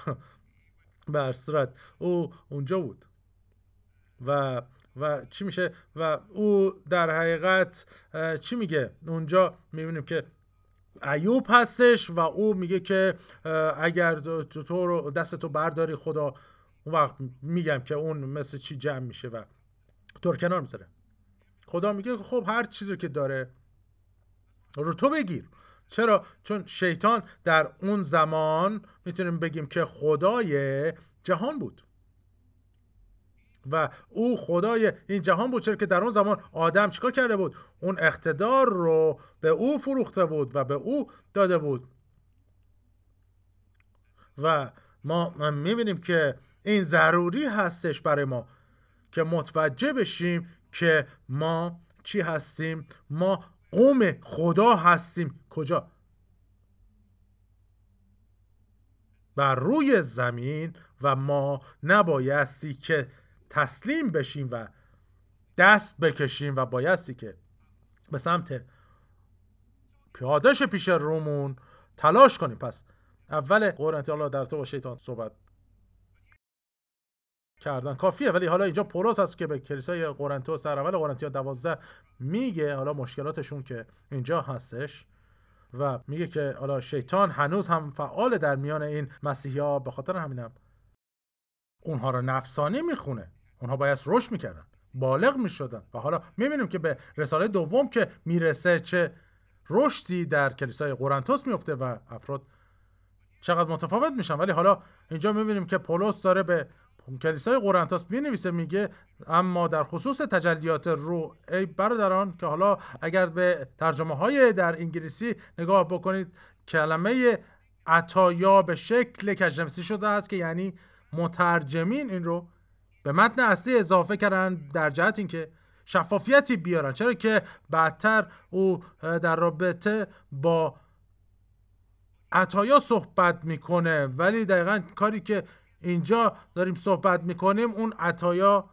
به صورت او اونجا بود. و و چی میشه؟ و او در حقیقت چی میگه؟ اونجا می‌بینیم که ایوب هستش و او میگه که اگر تو رو دست تو برداری خدا اون وقت میگم که اون مثل چی جمع میشه و تو کنار می‌ذاره. خدا میگه خب هر چیزی که داره رو تو بگیر. چرا؟ چون شیطان در اون زمان می‌تونیم بگیم که خدای جهان بود. و او خدای این جهان بود چرا که در اون زمان آدم چیکار کرده بود؟ اون اقتدار رو به او فروخته بود و به او داده بود. و ما می‌بینیم که این ضروری هستش برای ما که متوجه بشیم که ما چی هستیم؟ ما قوم خدا هستیم. کجا؟ بر روی زمین و ما نبایستی که تسلیم بشیم و دست بکشیم و بایستی که به سمت پیادش پیش رومون تلاش کنیم. پس اول قرنتی حالا در تو با شیطان صحبت کردن. کافیه ولی حالا اینجا پولس هست که به کلیسای قرنتوس در اول قرنتیا دوازده میگه. حالا مشکلاتشون که اینجا هستش و میگه که حالا شیطان هنوز هم فعال در میان این مسیحی ها به خاطر همینم اونها رو نفسانی می‌خونه. اونها باید رشد می‌کردن بالغ می‌شدن و حالا می‌بینیم که به رساله دوم که می‌رسه چه رشدی در کلیسای قرنتوس میفته و افراد چقدر متفاوت میشن. ولی حالا اینجا می‌بینیم که پولس داره به کلیسای قرنتوس می‌نویسه میگه اما در خصوص تجلیات رو ای برادران که حالا اگر به ترجمه های در انگلیسی نگاه بکنید کلمه عطایا به شکل کجنفسی شده است که یعنی مترجمین این رو به متن اصلی اضافه کردن در جهت اینکه شفافیتی بیارن. چرا که بعدتر او در رابطه با عطایا صحبت می‌کنه. ولی دقیقا کاری که اینجا داریم صحبت می‌کنیم اون عطایا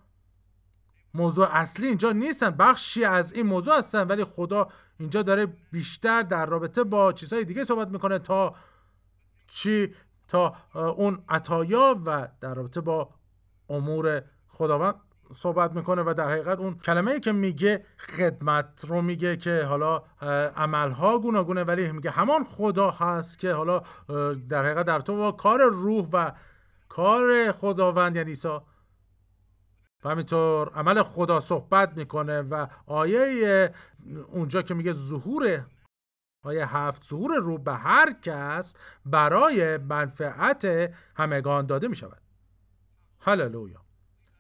موضوع اصلی اینجا نیستن. بخشی از این موضوع هستن ولی خدا اینجا داره بیشتر در رابطه با چیزهای دیگه صحبت می‌کنه تا چی؟ تا اون عطایا و در رابطه با امور خداوند صحبت می‌کنه و در حقیقت اون کلمه ای که میگه خدمت رو میگه که حالا عملها گوناگونه ولی میگه همان خدا هست که حالا در حقیقت در تو با کار روح و کار خداوند یعنی عیسی. و همینطور عمل خدا صحبت می‌کنه و آیه اونجا که میگه ظهور آیه هفت ظهور رو به هر کس برای منفعت همگان داده می‌شود. هللویا.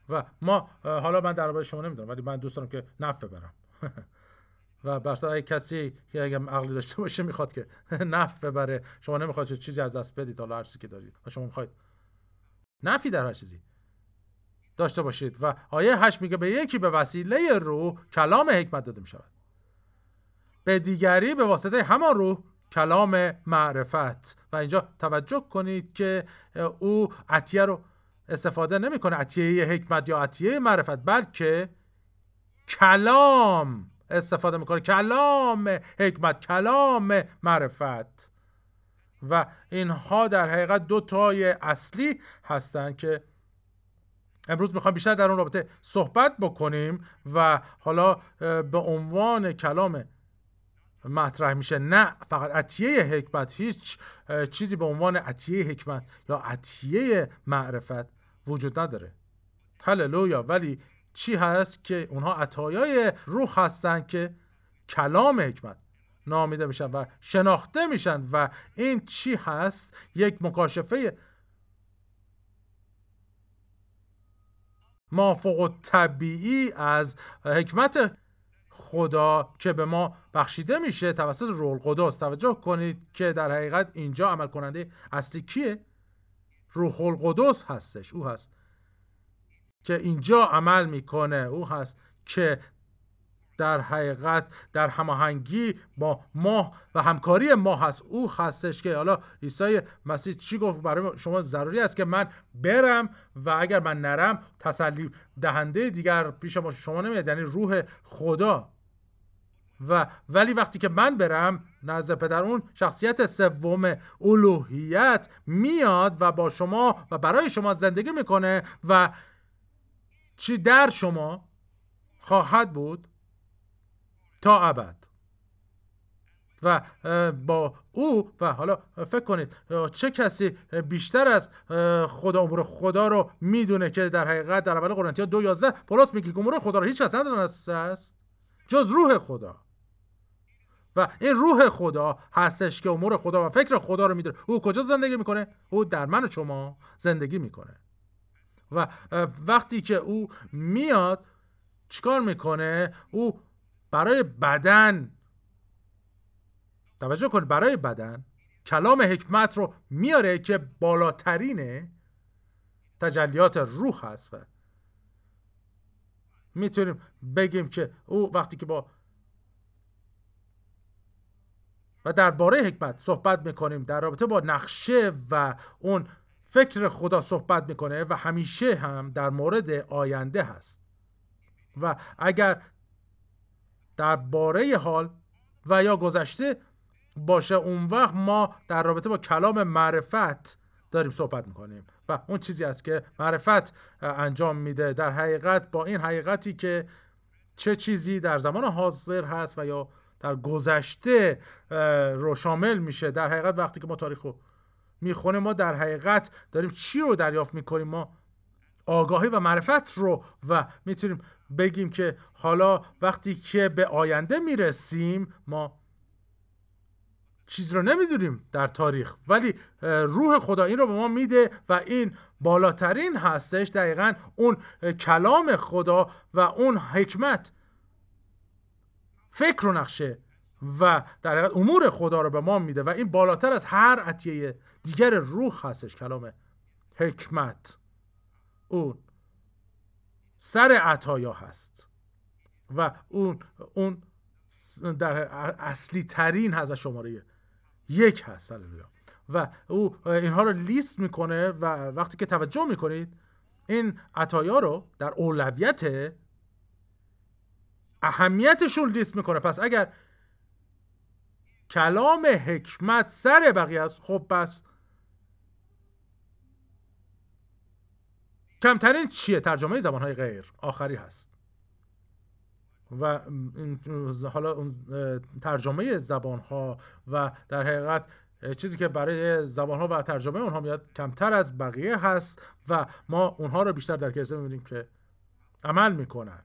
و ما حالا من درباره شما نمی‌دونم ولی من دوست دارم که نفع ببرم و برسر کسی که اگه عقلی داشته باشه می‌خواد که نفع ببره شما نمی‌خواد چیزی از دست بدید حالا هر چیزی که دارید. و شما می‌خواید نفی در هر چیزی داشته باشید. و آیه هشت میگه به یکی به وسیله روح کلام حکمت داده می‌شود. به دیگری به واسطه همان روح کلام معرفت. و اینجا توجه کنید که او عطیه رو استفاده نمی‌کنه عطیه حکمت یا عطیه معرفت بلکه کلام استفاده می‌کنه. کلام حکمت کلام معرفت. و اینها در حقیقت دو تای اصلی هستند که امروز می‌خوایم بیشتر در اون رابطه صحبت بکنیم و حالا به عنوان کلام مطرح میشه. نه فقط عطیه حکمت هیچ چیزی به عنوان عطیه حکمت یا عطیه معرفت وجود نداره. هللویا. ولی چی هست که اونها عطایای روح هستن که کلام حکمت نامیده میشن و شناخته میشن و این چی هست؟ یک مکاشفه مافوق طبیعی از حکمت خدا که به ما بخشیده میشه توسط رول قدس توجه کنید که در حقیقت اینجا عمل کننده اصلی کیه؟ روح القدس هستش. او هست که اینجا عمل می‌کنه. او هست که در حقیقت در هماهنگی با ما و همکاری ما هست. او هستش که حالا عیسی مسیح چی گفت؟ برای شما ضروری است که من برم و اگر من نرم تسلی دهنده دیگر پیش ما شما نمیاد. یعنی روح خدا. و ولی وقتی که من برم نزد پدر اون شخصیت سوم الوهیت میاد و با شما و برای شما زندگی می‌کنه و چی در شما خواهد بود تا ابد. و با او و حالا فکر کنید چه کسی بیشتر از خدا امور خدا رو می‌دونه که در حقیقت در اول قرنتیان دو یازده پولس میگه امور خدا رو هیچ کس ندونسته است؟ جز روح خدا. و این روح خدا هستش که امور خدا و فکر خدا رو می‌دونه. او کجا زندگی می‌کنه؟ او در من و شما زندگی می‌کنه. و وقتی که او میاد چیکار می‌کنه؟ او برای بدن توجه کنید برای بدن کلام حکمت رو میاره که بالاترین تجلیات روح هست. و می‌تونیم بگیم که او وقتی که با و درباره حکمت صحبت می‌کنیم در رابطه با نقشه و اون فکر خدا صحبت می‌کنه و همیشه هم در مورد آینده هست. و اگر درباره حال و یا گذشته باشه اون وقت ما در رابطه با کلام معرفت داریم صحبت می‌کنیم. و اون چیزی است که معرفت انجام میده. در حقیقت با این حقیقتی که چه چیزی در زمان حاضر هست و یا در گذشته رو شامل میشه. در حقیقت وقتی که ما تاریخ رو می‌خونیم ما در حقیقت داریم چی رو دریافت می‌کنیم؟ ما آگاهی و معرفت رو و می‌تونیم بگیم که حالا وقتی که به آینده می‌رسیم ما چیز رو نمی‌دونیم در تاریخ. ولی روح خدا این رو به ما میده و این بالاترین هستش دقیقا اون کلام خدا و اون حکمت فکر و نقشه و در حقیقت امور خدا رو به ما میده و این بالاتر از هر عطیه دیگر روح هستش کلام حکمت. اون سر عطایا هست و اون اون در اصلی ترین هست و شماره یک هست و او اینها رو لیست می‌کنه و وقتی که توجه می‌کنید این عطایا رو در اولویت اهمیتشون لیست می‌کنه. پس اگر کلام حکمت سر بقیه است خب بس کمترین چیه؟ ترجمه زبان های غیر آخری هست. و حالا اون ترجمه زبان ها و در حقیقت چیزی که برای زبان ها و ترجمه اونها میاد کمتر از بقیه هست و ما اونها رو بیشتر در کلیسا می‌بینیم که عمل می‌کنن.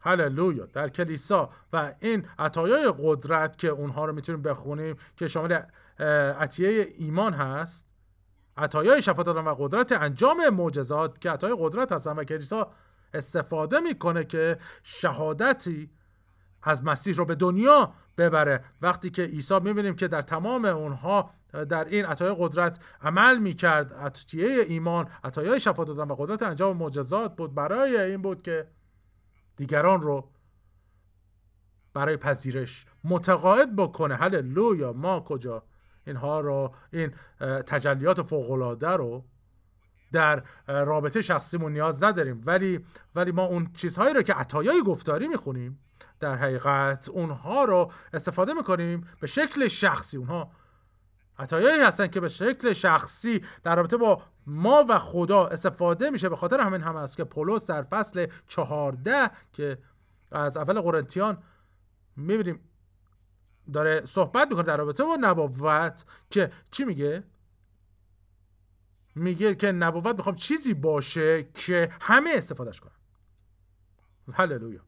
هللویا. در کلیسا و این عطایای قدرت که اونها رو می‌تونیم بخونیم که شامل عطیه ایمان هست عطایای شفا دادن و قدرت انجام معجزات که عطای قدرت هستن و کلیسا استفاده می‌کنه که شهادتی از مسیح رو به دنیا ببره. وقتی که عیسی می‌بینیم که در تمام اونها در این عطای قدرت عمل می‌کرد عطیه ایمان عطایای شفا دادن و قدرت انجام معجزات بود. برای این بود که دیگران رو برای پذیرش متقاعد بکنه. هللویا ما کجا؟ اینها رو این تجلیات فوقالعاده رو در رابطه شخصیمون نیاز نداریم. ولی ولی ما اون چیزهایی رو که عطایای گفتاری می‌خونیم در حقیقت اونها رو استفاده می‌کنیم به شکل شخصی. اونها عطایایی هستن که به شکل شخصی در رابطه با ما و خدا استفاده میشه به خاطر همین هم است که پولس در فصل چهارده که از اول قرنتیان می‌بینیم داره صحبت می‌کنه در رابطه با نبوت که چی میگه؟ میگه که نبوت می‌خوام چیزی باشه که همه استفادهش کنن. هللویا.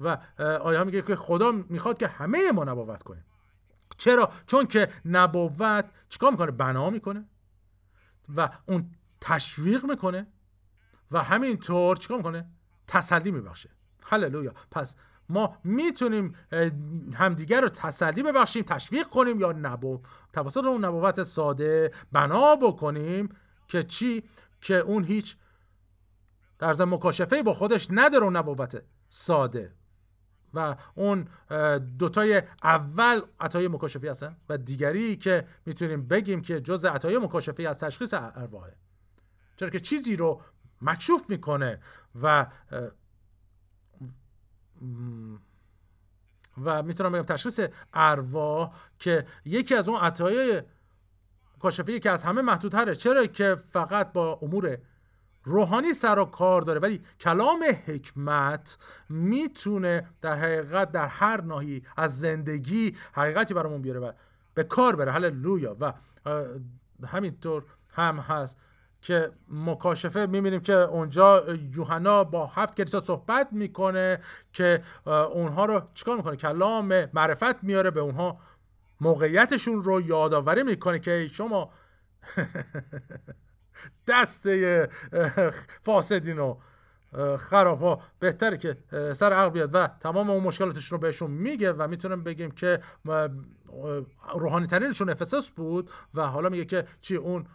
و آیا میگه که خدا می‌خواد که همه ما نبوت کنیم. چرا؟ چون که نبوت چیکار می‌کنه؟ بنا می‌کنه. و اون تشویق می‌کنه. و همینطور چیکار می‌کنه؟ تسلی میبخشه. هللویا. پس ما می‌تونیم همدیگر رو تسلی ببخشیم تشویق کنیم یا نبو توسط اون نبوت ساده بنا بکنیم که چی؟ که اون هیچ در مکاشفه با خودش نداره اون نبوت ساده. و اون دوتای اول عطای مکاشفی هستن و دیگری که می‌تونیم بگیم که جز عطای مکاشفی از تشخیص ارواحه. چرا که چیزی رو مکشوف می‌کنه و و می‌تونم بگم تشخیص ارواح که یکی از اون عطای کاشفی که از همه محدودتره. چرا که فقط با امور روحانی سر و کار داره ولی کلام حکمت می‌تونه در حقیقت در هر ناحی از زندگی حقیقتی برامون بیاره و به کار بره. هللویا. و همینطور هم هست که مکاشفه می‌بینیم که اونجا یوحنا با هفت کلیسا صحبت می‌کنه که اونها رو چیکار می‌کنه؟ کلام معرفت میاره به اونها موقعیتشون رو یادآوری می‌کنه که شما دسته فاسدین و خراب ها بهتره که سر عقل بیاد و تمام اون مشکلاتش رو بهشون میگه و می‌تونم بگیم که روحانی ترینشون افسس بود و حالا میگه که چی اون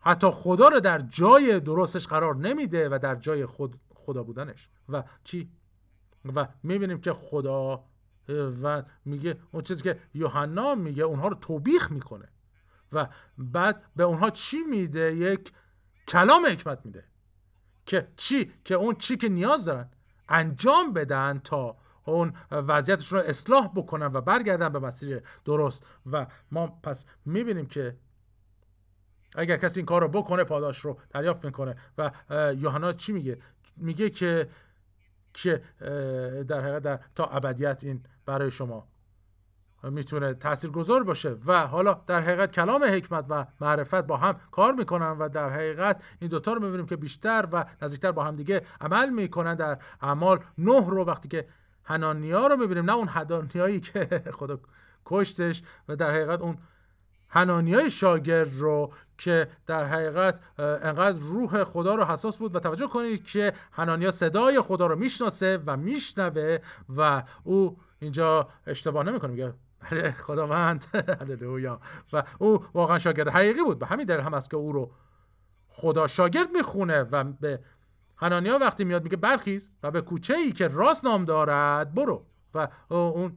حتی خدا رو در جای درستش قرار نمیده و در جای خود خدا بودنش و چی؟ و می‌بینیم که خدا و میگه اون چیزی که یوحنا میگه اونها رو توبیخ می‌کنه. و بعد به اونها چی میده؟ یک کلام حکمت میده. که چی؟ که اون چی که نیاز دارن انجام بدن تا اون وضعیتشون رو اصلاح بکنن و برگردن به مسیر درست. و ما پس می‌بینیم که اگر کسی این کار رو بکنه پاداش رو دریافت می‌کنه. و یوحنا چی میگه؟ میگه که که در حقیقت در تا ابدیت این برای شما می‌تونه تاثیرگذار باشه. و حالا در حقیقت کلام حکمت و معرفت با هم کار می‌کنن و در حقیقت این دوتا رو می‌بینیم که بیشتر و نزدیکتر با هم دیگه عمل می‌کنن. در اعمال نه رو وقتی که هنانیا رو می‌بینیم نه اون هدانیایی که خدا کشتش و در حقیقت اون هنانیای شاگرد رو که در حقیقت انقدر روح خدا رو حساس بود و توجه کنید که هنانیا صدای خدا رو می‌شناسه و میشنوه و او اینجا اشتباه نمی‌کنه. میگه بله خداوند. هللویا. و او واقعا شاگرد حقیقی بود. به همین دلیل هم است که او رو خدا شاگرد می‌خونه و به هنانیا وقتی میاد میگه برخیز و به کوچه ای که راست نام دارد برو. و اون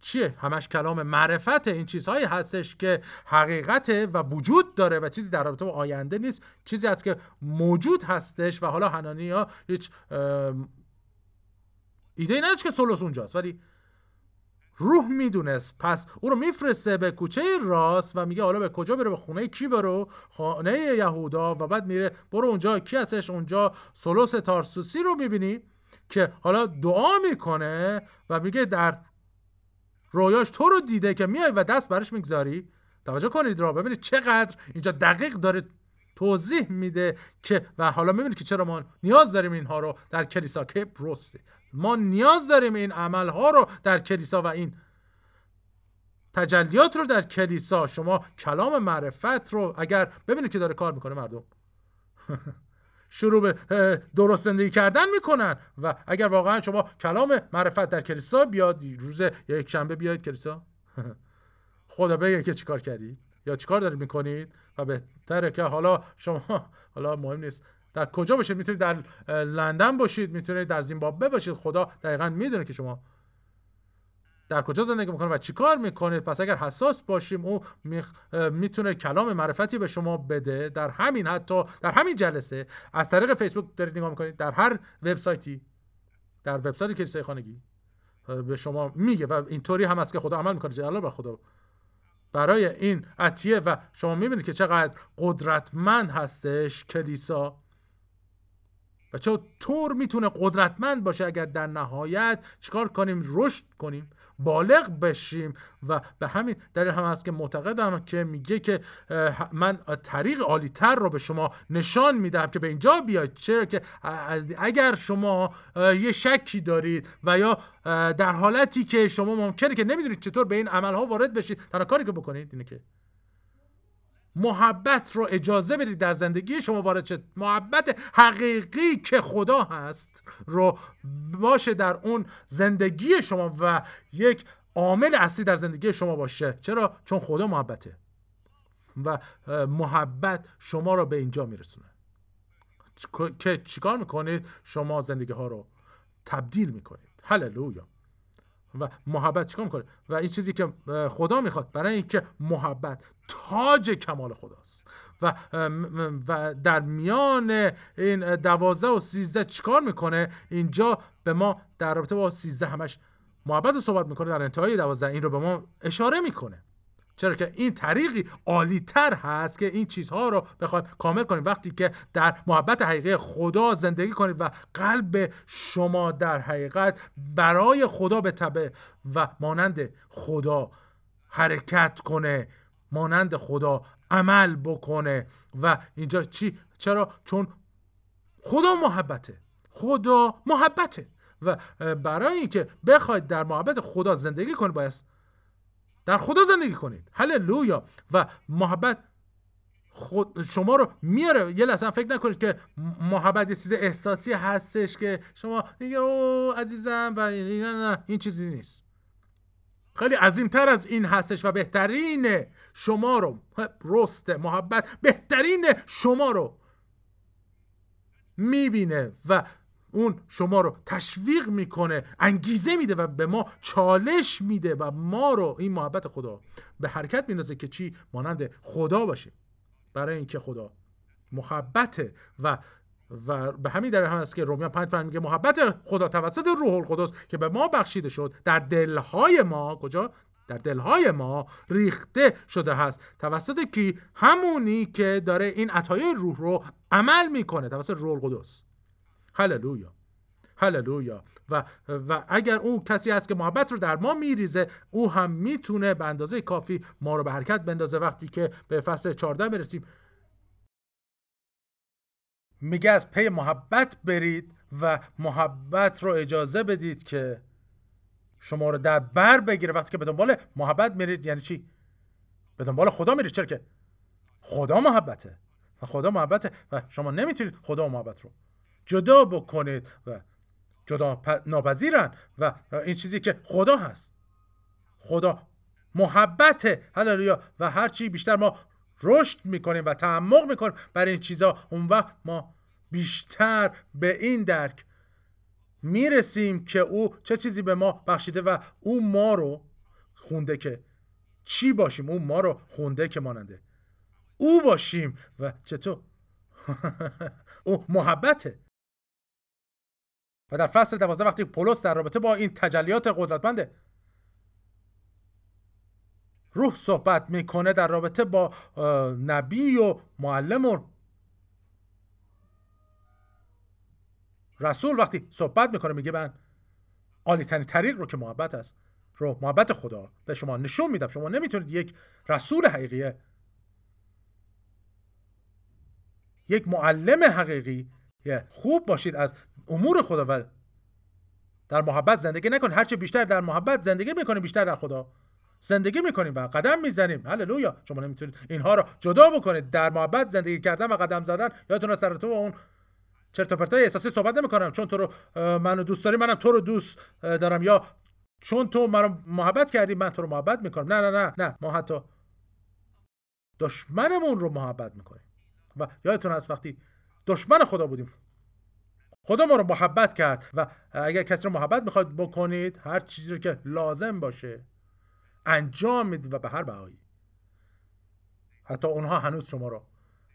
چیه؟ همش کلام معرفت این چیزهایی هستش که حقیقت و وجود داره و چیزی در رابطه با آینده نیست. چیزی هست که موجود هستش و حالا هنانیا هیچ ایده ای نداشت که سولوس اونجاست. ولی روح می‌دونست. پس او رو میفرسته به کوچه راست و میگه حالا به کجا بره؟ به خونه کی برو خانه یهودا. و بعد میره برو اونجا. کی هستش اونجا؟ سولوس تارسوسی رو می‌بینی که حالا دعا می‌کنه و میگه در رویاش تو رو دیده که میای و دست برش می‌گذاری. توجه کنید را ببینید چقدر اینجا دقیق داره توضیح میده که و حالا می‌بینید که چرا ما نیاز داریم اینها رو در کلیسا که پروسته ما نیاز داریم این عمل ها رو در کلیسا و این تجلیات رو در کلیسا. شما کلام معرفت رو اگر ببینید که داره کار می‌کنه مردم. شروع به درست زندگی کردن می‌کنن و اگر واقعا شما کلام معرفت در کلیسا بیاد روز یک شنبه بیاید کلیسا. خدا بگه که چیکار کردید یا چیکار دارید می‌کنید و بهتره که حالا شما حالا مهم نیست. در کجا باشید؟ می‌تونید در لندن باشید می‌تونید در زیمبابوه باشید. خدا دقیقا می‌دونه که شما در کجا زندگی می‌کنه و چیکار می‌کنید. پس اگر حساس باشیم او می‌تونه کلام معرفتی به شما بده در همین حتی در همین جلسه. از طریق فیسبوک دارید نگاه می‌کنید. در هر وبسایتی در وبسایت کلیسای خانگی به شما میگه و اینطوری هم است که خدا عمل می‌کنه. جلال بر خدا. برای این عطیه و شما می‌بینید که چقدر قدرتمند هستش کلیسا. و چطور می‌تونه قدرتمند باشه اگر در نهایت چیکار کنیم؟ رشد کنیم بالغ بشیم و به همین دلیل هم هست که معتقدم که میگه که من طریق عالی تر رو به شما نشان میدم که به اینجا بیاید. چرا که اگر شما یه شکی دارید و یا در حالتی که شما ممکنه که نمی‌دونید چطور به این عمل ها وارد بشید تنها کاری که بکنید اینه که محبت رو اجازه بدید در زندگی شما وارد شد. محبت حقیقی که خدا هست رو باشه در اون زندگی شما و یک عامل اصلی در زندگی شما باشه. چرا؟ چون خدا محبته و محبت شما رو به اینجا میرسونه. که چیکار می‌کنید؟ شما زندگی ها رو تبدیل می‌کنید. هللویا. و محبت چیکار می‌کنه؟ و این چیزی که خدا می‌خواد برای اینکه محبت تاج کمال خداست. و و در میان این دوازده و سیزده چیکار می‌کنه؟ اینجا به ما در رابطه با سیزده همش محبت رو صحبت می‌کنه در انتهای دوازده این رو به ما اشاره می‌کنه. چرا که این طریقی عالی تر هست که این چیزها رو بخواید کامل کنید وقتی که در محبت حقیقی خدا زندگی کنید و قلب شما در حقیقت برای خدا به طبع و مانند خدا حرکت کنه مانند خدا عمل بکنه و اینجا چی؟ چرا؟ چون خدا محبته. خدا محبته. و برای اینکه بخواید در محبت خدا زندگی کنید باید در خدا زندگی کنید. هللویا. و محبت خود شما رو میاره. یه لحظه فکر نکنید که محبت یه چیز احساسی هستش که شما میگه او عزیزم و نه نه این چیزی نیست. خیلی عظیمتر از این هستش و بهترین شما رو رست محبت بهترین شما رو می‌بینه و اون شما رو تشویق می‌کنه انگیزه میده و به ما چالش میده و ما رو این محبت خدا به حرکت میندازه که چی؟ مانند خدا باشیم. برای اینکه خدا محبته و و به همین دلیل هم هست که رومیان 5 میگه محبت خدا توسط روح القدس که به ما بخشیده شد در دلهای ما کجا؟ در دلهای ما ریخته شده هست. توسط کی؟ همونی که داره این عطایای روح رو عمل می‌کنه توسط روح القدس. هللویا. هللویا. و, و اگر او کسی هست که محبت رو در ما میریزه او هم می‌تونه به اندازه کافی ما رو به حرکت بندازه وقتی که به فصل 14 برسیم. میگه از پی محبت برید و محبت رو اجازه بدید که شما رو در بر بگیره. وقتی که به دنبال محبت میرید یعنی چی؟ به دنبال خدا میرید. چرا که خدا محبته و خدا محبته و شما نمی‌تونید خدا و محبت رو جدا بکنید و جدا ناپذیرن و این چیزی که خدا هست. خدا محبته هللویا و هرچی بیشتر ما رشد می‌کنیم و تعمق می‌کنیم برای این چیزا اون وقت ما بیشتر به این درک می‌رسیم که او چه چیزی به ما بخشیده و او ما رو خونده که چی باشیم؟ او ما رو خونده که ماننده. او باشیم و چطور؟ او محبته. و در فصل دوازده وقتی پولس در رابطه با این تجلیات قدرتمند روح صحبت می‌کنه در رابطه با نبی و معلم و رسول وقتی صحبت می‌کنه میگه من عالی ترین طریق رو که محبت است رو محبت خدا به شما نشون میدم. شما نمی‌تونید یک رسول حقیقیه یک معلم حقیقی خوب باشید از امور خدا و در محبت زندگی نکن. هرچه بیشتر در محبت زندگی می‌کنیم بیشتر در خدا زندگی می‌کنیم و قدم می‌زنیم. هللویا. شما نمی‌تونید اینها رو جدا بکنید. در محبت زندگی کردن و قدم زدن یادتون سر تو اون چرت و پرتای احساسی صحبت نمی‌کنم. چون تو رو منو دوست داری منم تو رو دوست دارم. یا چون تو منو محبت کردی من تو رو محبت می‌کنم. نه نه نه نه. ما حتی دشمنمون رو محبت می‌کنیم. و یادتون از وقتی دشمن خدا بودیم. خدا ما رو محبت کرد و اگر کسی رو محبت می‌خواد بکنید هر چیزی رو که لازم باشه انجام می‌دید و به هر بهایی. حتی اونها هنوز شما رو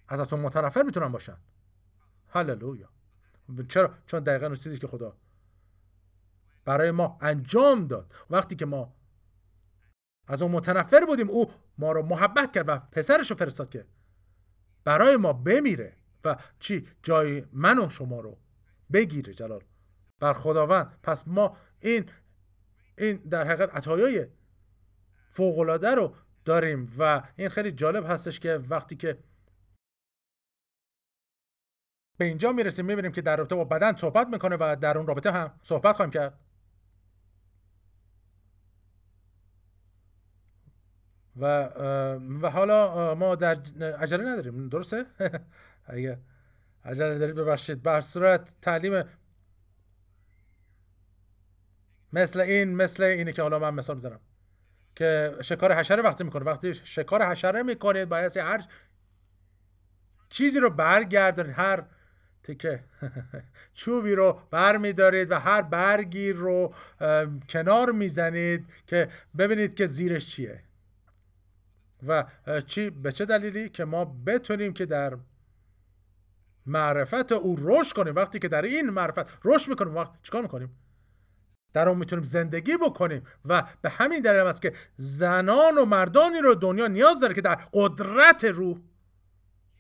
ازتون متنفر می‌تونن باشن. هللویا. چرا؟ چون دقیقا اون چیزی که خدا برای ما انجام داد. وقتی که ما از اون متنفر بودیم او ما رو محبت کرد و پسرش رو فرستاد که برای ما بمیره. و چی؟ جای من و شما رو بگیره جلال. بر خداوند. پس ما این این در حقیقت عطایای فوقالعاده رو داریم و این خیلی جالب هستش که وقتی که به اینجا می‌رسیم می‌بینیم که در رابطه با بدن صحبت می‌کنه و در اون رابطه هم صحبت خواهیم کرد. و و حالا ما در عجله نداریم. درسته؟ اگه عجله دارید ببخشید. بر صورت تعلیم مثل این مثل اینه که حالا من مثال می‌زنم که شکار حشره وقتی می‌کنه وقتی شکار حشره می‌کنید باید هر چیزی رو برگردونید هر تکه چوبی رو بر میدارید و هر برگی رو کنار می‌زنید که ببینید که زیرش چیه. و چی به چه دلیلی که ما بتونیم که در معرفت او رشد کنیم وقتی که در این معرفت رشد می‌کنیم. وقت چیکار می‌کنیم؟ در اون می‌تونیم زندگی بکنیم و به همین دلیل است که زنان و مردانی رو دنیا نیاز داره که در قدرت روح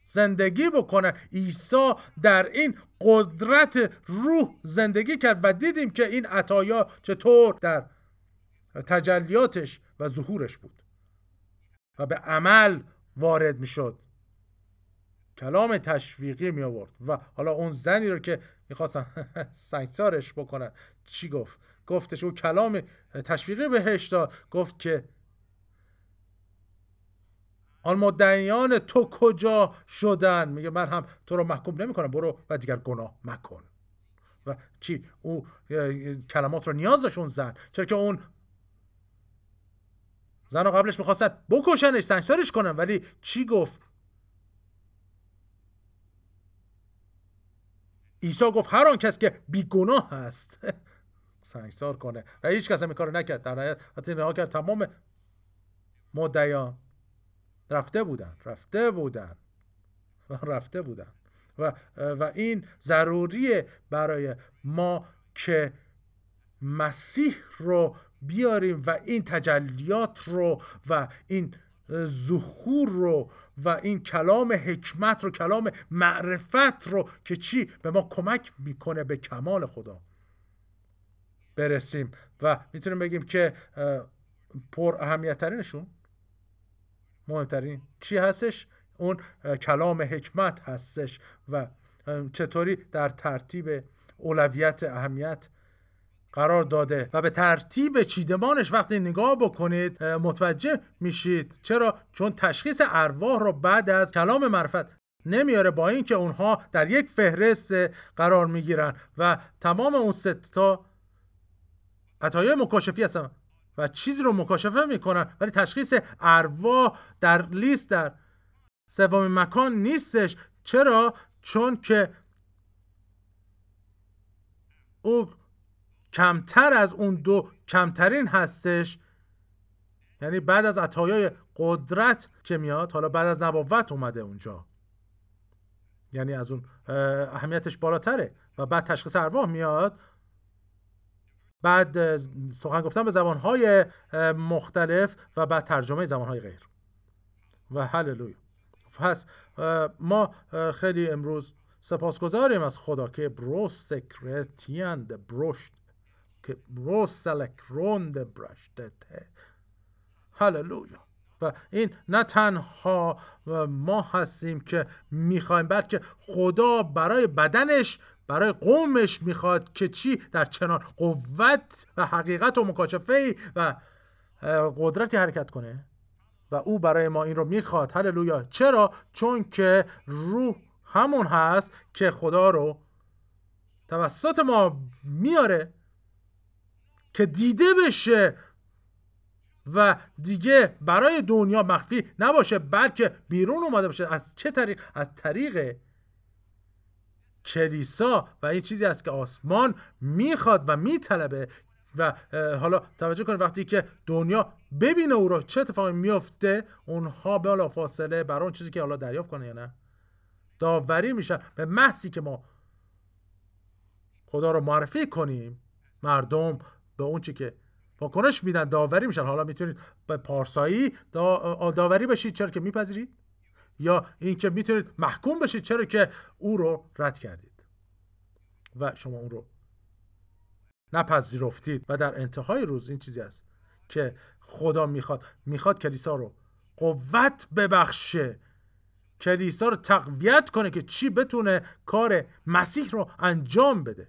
زندگی بکنن. عیسی در این قدرت روح زندگی کرد و دیدیم که این عطایا چطور در تجلیاتش و ظهورش بود و به عمل وارد می‌شد. کلام تشویقی می آورد و حالا اون زنی رو که می‌خواستن سنگسارش بکنن چی گفت؟ گفتش او کلام تشویقی بهش داد گفت که آن مدعیان تو کجا شدن؟ میگه من هم تو رو محکوم نمی کنم برو و دیگر گناه مکن. و چی؟ او کلمات رو نیاز داشت اون زن. چرا که اون زن رو قبلش می‌خواستن بکشنش سنگسارش کنن ولی چی گفت؟ عیسی گفت هر آن کس که بیگناه هست سنگسار کنه. و هیچ کس هم کار نکرد. در نهایت وقتی نگاه کرد تمام مدعیان رفته بودن رفته بودن. و رفته بودن. و, و این ضروریه برای ما که مسیح رو بیاریم و این تجلیات رو و این ظهور رو و این کلام حکمت رو کلام معرفت رو که چی؟ به ما کمک می‌کنه به کمال خدا. برسیم و می‌تونیم بگیم که پر اهمیت ترینشون مهمترین چی هستش؟ اون کلام حکمت هستش و چطوری در ترتیب اولویت اهمیت قرار داده و به ترتیب چیدمانش وقتی نگاه بکنید متوجه میشید. چرا؟ چون تشخیص ارواح رو بعد از کلام معرفت نمیاره با اینکه اونها در یک فهرست قرار می‌گیرن و تمام اون ستا عطایای مکاشفی هستن و چیزی رو مکاشفه می‌کنن ولی تشخیص ارواح در لیست در سومین مکان نیستش. چرا؟ چون که او کمتر از اون دو کمترین هستش. یعنی بعد از عطایای قدرت که میاد حالا بعد از نبوت اومده اونجا. یعنی از اون اهمیتش بالاتره. و بعد تشخیص ارواح میاد. بعد سخن گفتن به زبانهای مختلف و بعد ترجمه زبانهای غیر. و هللویا. پس ما خیلی امروز سپاسگزاریم از خدا که بروس سکرتیند بروشت که بروس سلکروند برشتته هللویا. و این نه تنها ما هستیم که می‌خوایم بلکه خدا برای بدنش برای قومش می‌خواد که چی؟ در چنان قوت و حقیقت و مکاشفه و قدرتی حرکت کنه. و او برای ما این رو می‌خواد. هللویا. چرا؟ چون که روح همون هست که خدا رو توسط ما میاره. که دیده بشه. و دیگه برای دنیا مخفی نباشه بلکه بیرون اومده باشه. از چه طریق؟ از طریق کلیسا. و این چیزی است که آسمان می‌خواد و میطلبه. و حالا توجه کنید وقتی که دنیا ببینه او رو چه اتفاقی میفته اونها حالا فاصله برای اون چیزی که حالا دریافت کنه یا نه. داوری میشن. به محضی که ما خدا رو معرفی کنیم مردم به اون چی که واکنش میدن داوری میشن. حالا می‌تونید به پارسایی دا داوری بشید چرا که میپذیرید؟ یا اینکه می‌تونید محکوم بشید چرا که او رو رد کردید و شما اون رو نپذیرفتید. و در انتهای روز این چیزی است که خدا می‌خواد می‌خواد کلیسا رو قوت ببخشه. کلیسا رو تقویت کنه که چی بتونه کار مسیح رو انجام بده.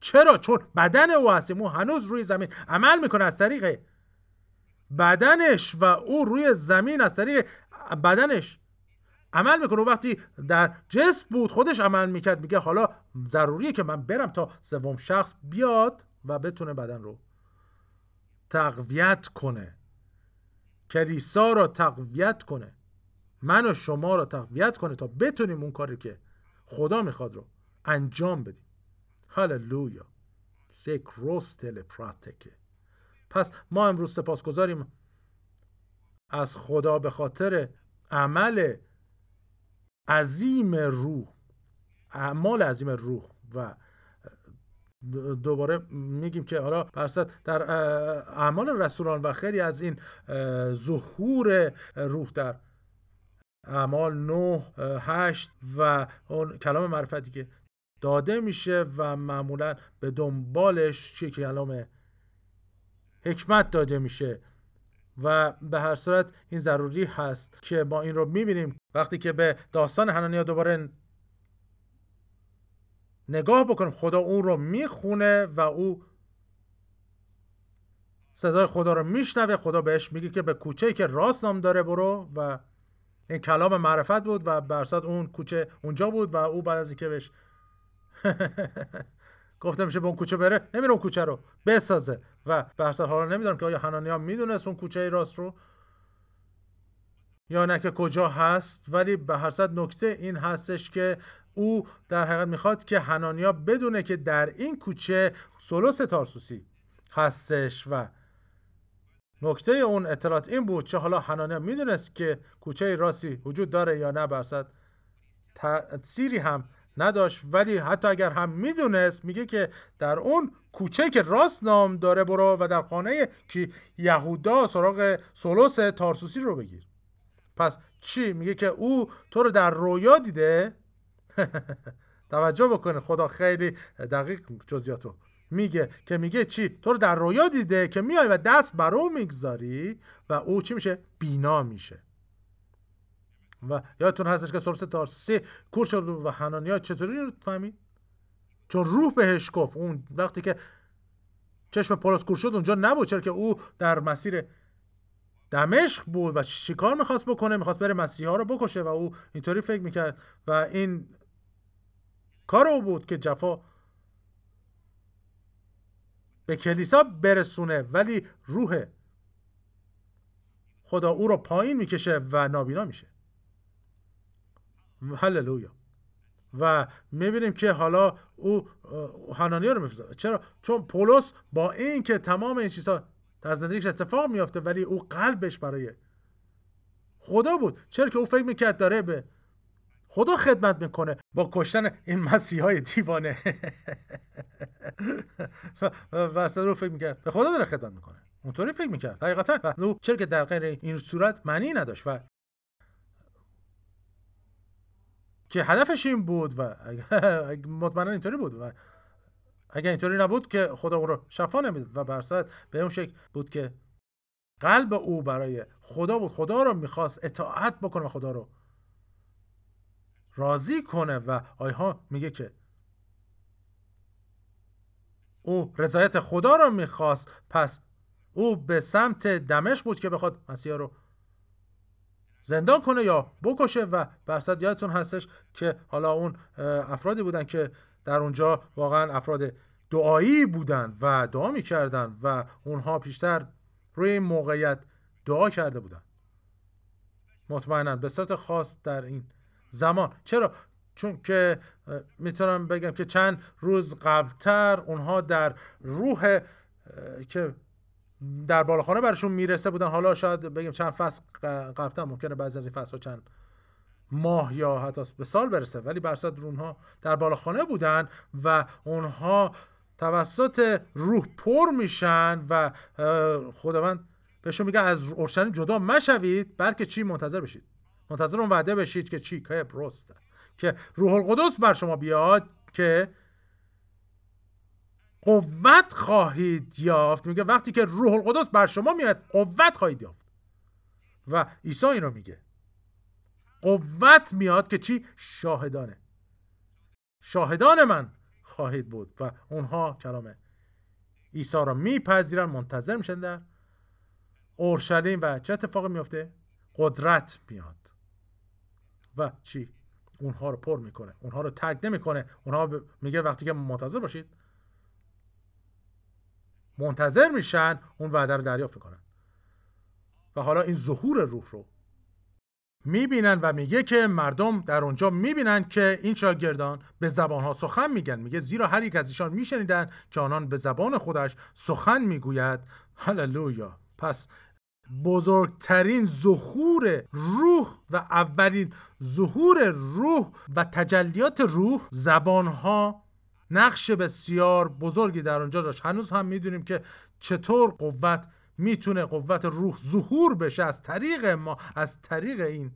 چرا؟ چون بدن او هستیم. او هنوز روی زمین. عمل می‌کنه از طریق بدنش و او روی زمین از طریق بدنش عمل می‌کنه. وقتی در جسم بود خودش عمل می‌کرد. میگه حالا ضروریه که من برم تا سوم شخص بیاد و بتونه بدن رو تقویت کنه. کلیسا رو تقویت کنه. من و شما رو تقویت کنه تا بتونیم اون کاری که خدا می‌خواد رو انجام بدیم. هاللویا سکروستل پراتکه پس ما امروز سپاس گذاریم از خدا به خاطر عمل عظیم روح اعمال عظیم روح و دوباره میگیم که حالا برصد در اعمال رسولان و خیلی از این ظهور روح در اعمال 9 8 و اون کلام معرفتی که داده میشه و معمولا به دنبالش چه کلام حکمت داده میشه و به هر صورت این ضروری هست که ما این رو می‌بینیم. وقتی که به داستان حنانیا دوباره نگاه بکنیم خدا اون رو می‌خونه و او صدای خدا رو میشنوه. خدا بهش میگه که به کوچه که راست نام داره برو و این کلام معرفت بود و برصد اون کوچه اونجا بود و او بعد از اینکه بهش گفته میشه به اون کوچه بره نمیره اون کوچه رو بسازه. و به حالا نمی‌دونم که آیا حنانیا می‌دونست اون کوچه راست رو؟ یا نه که کجا هست ولی به هر صد نکته این هستش که او در حقیقت می‌خواد که حنانیا بدونه که در این کوچه سولوس تارسوسی هستش. و نکته اون اطلاعات این بود چه حالا حنانیا می‌دونست که کوچه راستی وجود داره یا نه برصد تأثیری هم نداشت. ولی حتی اگر هم می‌دونست میگه که در اون کوچه که راست نام داره برو و در خانه که یهودا سراغ سولوس تارسوسی رو بگیر. پس چی؟ میگه که او تو رو در رویا دیده؟ توجه بکنه. خدا خیلی دقیق جزیاتو میگه که میگه چی؟ تو رو در رویا دیده که میای و دست برو می‌گذاری و او چی میشه؟ بینا میشه. و یادتون هستش که سورس تارسی کور شد و حنانیا چطوری رو فهمید؟ چون روح بهش گفت. اون وقتی که چشم پولس کور شد اونجا نبود چرا که او در مسیر دمشق بود و شکار می‌خواست بکنه می‌خواست بره مسیحا رو بکشه و او اینطوری فکر می‌کرد و این کار او بود که جفا به کلیسا برسونه. ولی روح خدا او رو پایین می‌کشه و نابینا میشه. هللویا. و می‌بینیم که حالا او حنانیا رو میفرسته چرا؟ چون پولس با این که تمام این چیزها در زندگیش اتفاق میافته ولی او قلبش برای خدا بود. چرا که او فکر می‌کرد داره به خدا خدمت می‌کنه با کشتن این مسیح های دیوانه؟ و اصلا رو فکر می‌کرد به خدا داره خدمت می‌کنه. اونطوری فکر می‌کرد. حقیقتا. و چرا که در غیر این صورت معنی نداشت. و که هدفش این بود و مطمئنا اینطوری بود و اگر اینطوری نبود که خدا او رو شفا نمی‌داد و برصد به اون شکل بود که قلب او برای خدا بود. خدا رو می‌خواست اطاعت بکنه خدا رو راضی کنه و آیها میگه که او رضایت خدا رو می‌خواست. پس او به سمت دمش بود که بخواد مسیح رو زندان کنه یا بکشه و برصد یادتون هستش که حالا اون افرادی بودن که در اونجا واقعا افراد دعایی بودن و دعا می‌کردن و اونها پیشتر روی این موقعیت دعا کرده بودن. مطمئنا به صورت خاص در این زمان. چرا؟ چون که می‌تونم بگم که چند روز قبلتر اونها در روح که در بالاخانه برشون می‌رسه بودن. حالا شاید بگیم چند فصل قبلتر ممکنه بعضی از این فصل چند ماه یا حتی به سال برسه ولی برصد اونها در بالاخانه بودن و اونها توسط روح پر میشن و خداوند بهشون میگه از اورشلیم جدا مشوید بلکه چی؟ منتظر بشید. منتظر اون وعده بشید که چی؟ که پروست که روح القدس بر شما بیاد که قوت خواهید یافت. میگه وقتی که روح القدس بر شما میاد قوت خواهید یافت. و عیسی این رو میگه. قوت میاد که چی؟ شاهدانه. شاهدان من خواهید بود. و اونها کلام عیسی را میپذیرن منتظر میشن در اورشلیم. و چه اتفاقی میفته؟ قدرت میاد. و چی؟ اونها رو پر می‌کنه. اونها رو ترک نمی‌کنه. اونها میگه وقتی که منتظر باشید منتظر میشن اون وعده رو دریافت کنن. و حالا این ظهور روح رو می‌بینن و میگه که مردم در اونجا می‌بینن که این شاگردان به زبانها سخن میگن. میگه زیرا هر یک از ایشان میشنیدن که آنان به زبان خودش سخن می‌گوید. هللویا. پس بزرگترین ظهور روح و اولین ظهور روح و تجلیات روح زبانها نقش بسیار بزرگی در آنجا داشت. هنوز هم می‌دونیم که چطور قوت می‌تونه قوت روح ظهور بشه. از طریق ما از طریق این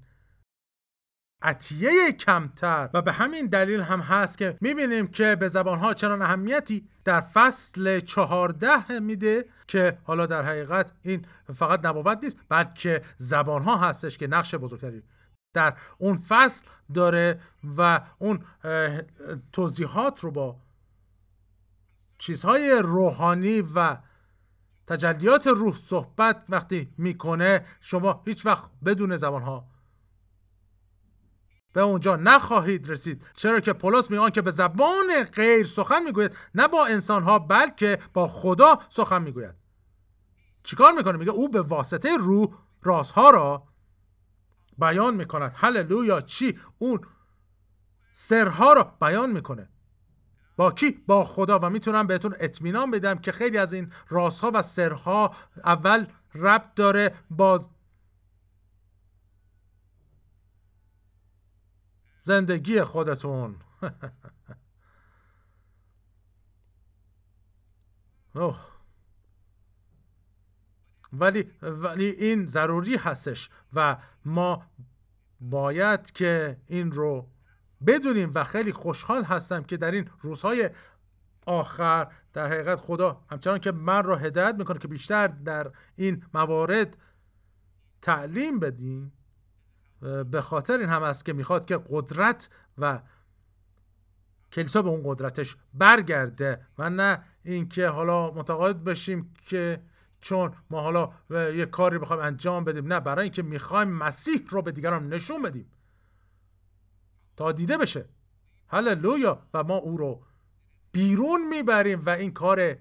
عطیه کمتر. و به همین دلیل هم هست که می‌بینیم که به زبانها چنان اهمیتی در فصل چهارده میده که حالا در حقیقت این فقط نبوت نیست بلکه زبانها هستش که نقش بزرگتری در اون فصل داره و اون توضیحات رو با چیزهای روحانی و تجلیات روح صحبت وقتی می‌کنه شما هیچ وقت بدون زبانها به اونجا نخواهید رسید. چرا که پولس میگه که به زبان غیر سخن می‌گوید نه با انسانها بلکه با خدا سخن می‌گوید. چیکار می‌کنه؟ میگه او به واسطه روح رازها را بیان می‌کند. هللویا چی؟ اون سرها را بیان می‌کنه. با کی? با خدا. و می‌تونم بهتون اطمینان بدم که خیلی از این رازها و سرها اول ربط داره با زندگی خودتون. ولی ولی این ضروری هستش و ما باید که این رو بدونیم و خیلی خوشحال هستم که در این روزهای آخر در حقیقت خدا همچنان که من را هدایت می‌کنه که بیشتر در این موارد تعلیم بدیم به خاطر این هم است که می‌خواد که قدرت و کلیسا به اون قدرتش برگرده و نه اینکه حالا متقاعد بشیم که چون ما حالا یه کاری بخوایم انجام بدیم. نه برای اینکه می‌خوایم مسیح رو به دیگران نشون بدیم. تا دیده بشه. هللویا. و ما او رو بیرون می‌بریم و این کار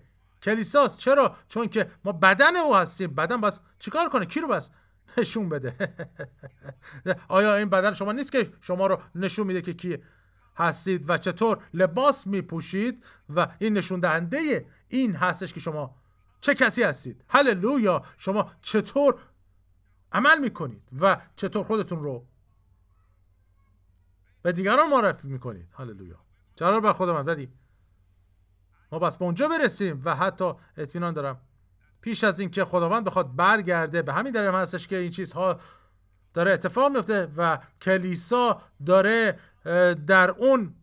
کلیساست. چرا؟ چون که ما بدن او هستیم. بدن بس چیکار کنه؟ کی رو بس نشون بده؟ آیا این بدن شما نیست که شما رو نشون میده که کی هستید و چطور لباس میپوشید و این نشون دهنده این هستش که شما چه کسی هستید؟ هللویا. شما چطور عمل می‌کنید و چطور خودتون رو به دیگران معرفی می‌کنید. هللویا. جلال بر خود من ولی ما بس به اونجا برسیم و حتی اطمینان دارم پیش از اینکه خداوند بخواد برگرده به همین دلیل هستش که این چیزها داره اتفاق میفته و کلیسا داره در اون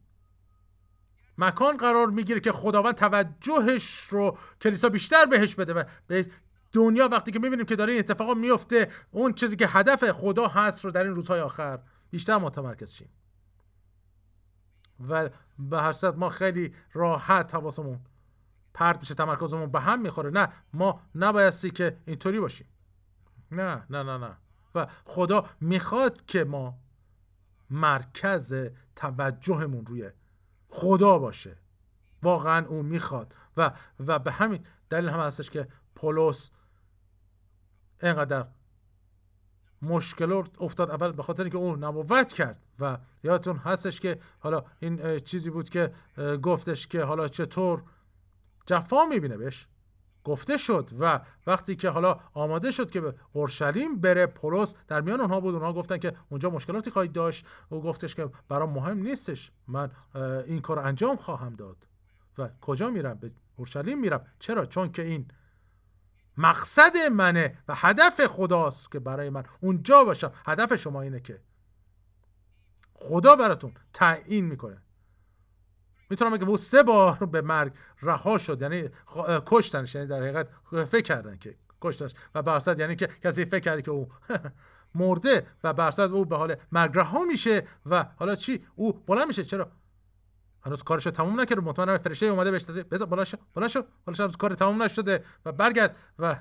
مکان قرار می‌گیره که خداوند توجهش رو کلیسا بیشتر بهش بده و به دنیا وقتی که می‌بینیم که داره این اتفاق میفته اون چیزی که هدف خدا هست رو در این روزهای آخر بیشتر متمرکز شیم. و به هر ما خیلی راحت حواسمون پرت میشه تمرکزمون به هم می‌خوره. نه ما نبایستی که اینطوری باشیم. نه نه نه نه. و خدا می‌خواد که ما مرکز توجهمون روی خدا باشه. واقعا اون می‌خواد. و و به همین دلیل هم هستش که پولس اینقدر مشکلات افتاد اول به خاطر اینکه اون نبوت کرد و یادتون هستش که حالا این چیزی بود که گفتش که حالا چطور جفا می‌بینه بهش؟ گفته شد و وقتی که حالا آماده شد که به اورشلیم بره پولس در میان اونها بود اونها گفتن که اونجا مشکلاتی خواهید داشت. او گفتش که برام مهم نیستش من این کار انجام خواهم داد. و کجا میرم؟ به اورشلیم میرم. چرا؟ چون که این مقصد منه و هدف خداست که برای من اونجا باشم. هدف شما اینه که خدا براتون تعیین می‌کنه. می‌تونم بگم او سه بار به مرگ رها شد. یعنی کشتنش یعنی در حقیقت فکر کردن که کشتنش. و برصد یعنی که کسی فکر کرده که او مرده و برصد او به حال مرگ رها میشه و حالا چی؟ او بلند میشه. چرا؟ هنوز کارش رو تموم نکرده مطمئنم فرشته اومده بهش داده. بذار بلند شو بلند شو. شو کار تموم نشده. و برگرد. و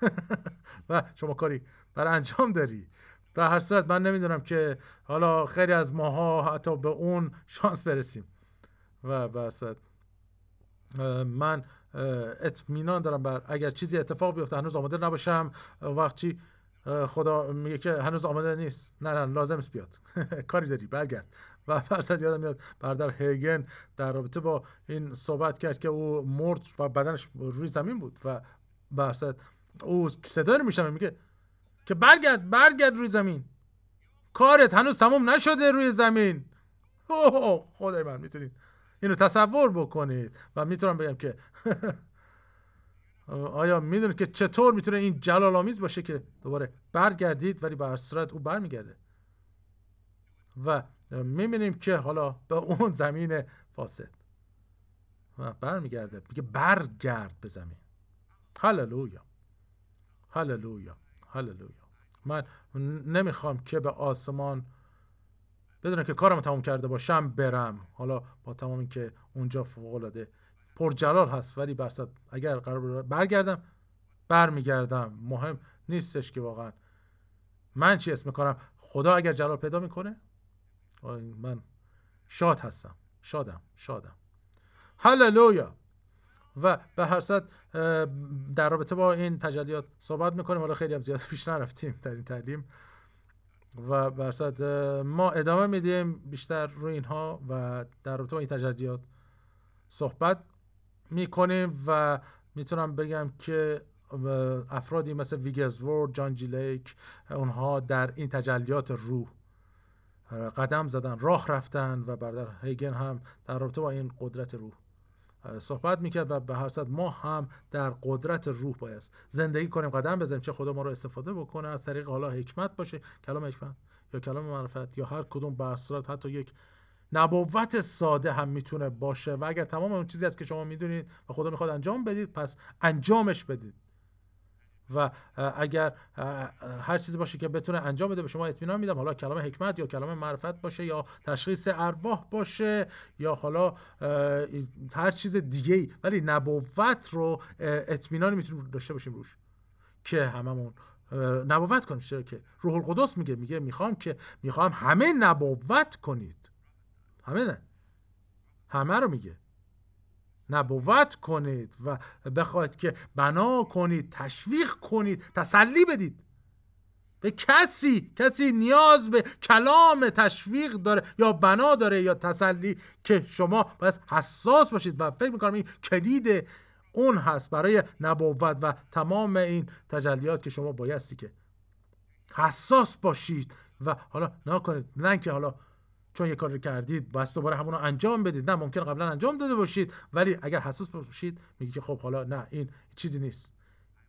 و شما کاری برای انجام داری. به هر صورت من نمی‌دونم که حالا خیلی از ماها حتی به اون شانس برسیم. و بسد من اطمینان دارم بر اگر چیزی اتفاق بیفته هنوز آماده نباشم. وقتی خدا میگه که هنوز آماده نیست. نه نه لازم است بیاد. کاری داری. برگرد. و فرصت یادم میاد بردر هیگن در رابطه با این صحبت کرد که او مرد و بدنش روی زمین بود و فرصت او صدا رو میشنم میگه که برگرد برگرد روی زمین. کارت هنوز تموم نشده روی زمین. خدای من می‌تونید اینو تصور بکنید. و می‌تونم بگم که آیا می‌دونید که چطور می‌تونه این جلال آمیز باشه که دوباره برگردید ولی به صورت او برمیگرده؟ و می‌بینیم که حالا به اون زمین فاسد. و برمیگرده. میگه برگرد به زمین. هللویا. هللویا. هللویا. من نمی‌خوام که به آسمان بدونم که کارم تموم کرده باشم برم. حالا با تمام این که اونجا فوق العاده پر جلال هست ولی برصد اگر قرار برگردم برمیگردم. مهم نیستش که واقعا. من چی اسم کارم؟ خدا اگر جلال پیدا می‌کنه من شاد هستم. شادم شادم. هللویا. و به هر صد در رابطه با این تجلیات صحبت می‌کنیم. حالا خیلی هم زیاد پیش نرفتیم در این تعلیم. و برصد ما ادامه میدیم بیشتر روی اینها و در رابطه با این تجلیات صحبت می‌کنیم و می‌تونم بگم که افرادی مثل ویگزورد جان جیلیک اونها در این تجلیات روح قدم زدن راه رفتن و بردر هیگن هم در رابطه با این قدرت روح. صحبت می‌کرد و به هر صد ما هم در قدرت روح باید زندگی کنیم قدم بزنیم چه خدا ما رو استفاده بکنه از طریق حالا حکمت باشه. کلام حکمت یا کلام معرفت یا هر کدوم به حتی یک نبوت ساده هم می‌تونه باشه. و اگر تمام اون چیزی است که شما می‌دونید و خدا می‌خواد انجام بدید پس انجامش بدید. و اگر هر چیزی باشه که بتونه انجام بده به شما اطمینان میدم. حالا کلام حکمت یا کلام معرفت باشه یا تشخیص ارواح باشه یا حالا هر چیز دیگه ای ولی نبوت رو اطمینانی می‌تونیم داشته باشیم روش که هممون نبوت کنیم. چرا که؟ روح القدس میگه میگه می‌خوام که می‌خوام همه نبوت کنید. همه نه؟ همه رو میگه. نبوت کنید و بخواید که بنا کنید تشویق کنید تسلی بدید. به کسی کسی نیاز به کلام تشویق داره یا بنا داره یا تسلی که شما باید حساس باشید و فکر می‌کنم این کلید اون هست برای نبوت و تمام این تجلیات که شما بایستی که حساس باشید و حالا نه کنید نه که حالا چون یه کار کردید بس دوباره همون رو انجام بدید. نه ممکن قبلا انجام داده باشید ولی اگر حساس باشید میگی که خب حالا نه این چیزی نیست.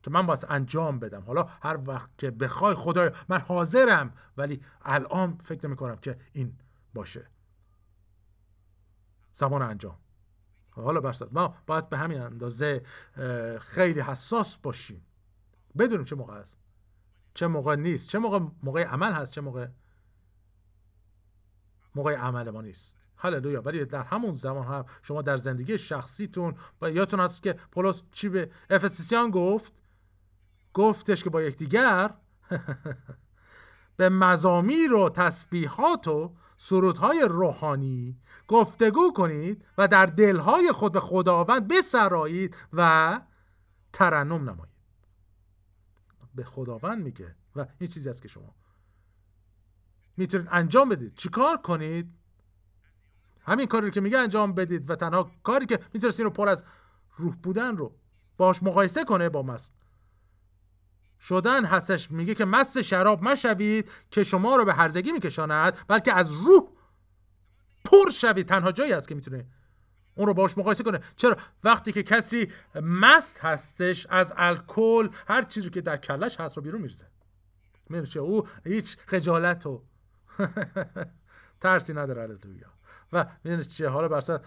که من باید انجام بدم. حالا هر وقت که بخوای خدای من حاضرم ولی الان فکر نمی که این باشه. زمان انجام. حالا برسد ما باید به همین اندازه خیلی حساس باشیم. بدونیم چه موقع است چه موقع نیست چه موقع موقع عمل هست چه موقع موقع عمل ما نیست. هللویا. ولی در همون زمان هم شما در زندگی شخصیتون و یادتون هست که پولس چی به افسیسیان گفت؟ گفتش که با یکدیگر به مزامیر و تسبیحات و سرودهای روحانی گفتگو کنید و در دلهای خود به خداوند بسرایید و ترنم نمایید. به خداوند میگه و این چیزی است که شما می‌تونید انجام بدید. چیکار کنید؟ همین کاری رو که میگه انجام بدید و تنها کاری که می‌تونست این رو پر از روح بودن رو باش مقایسه کنه با مست. شدن هستش میگه که مست شراب مشوید که شما رو به هرزگی میکشاند بلکه از روح پر شوید. تنها جایی هست که می‌تونه اون رو باش مقایسه کنه. چرا؟ وقتی که کسی مست هستش از الکل هر چیزی که در کلش هست رو بیرون میرزه میرزه او هیچ خجالت و ترسی نداره هللویا و می‌دونید چیه؟ حالا برصد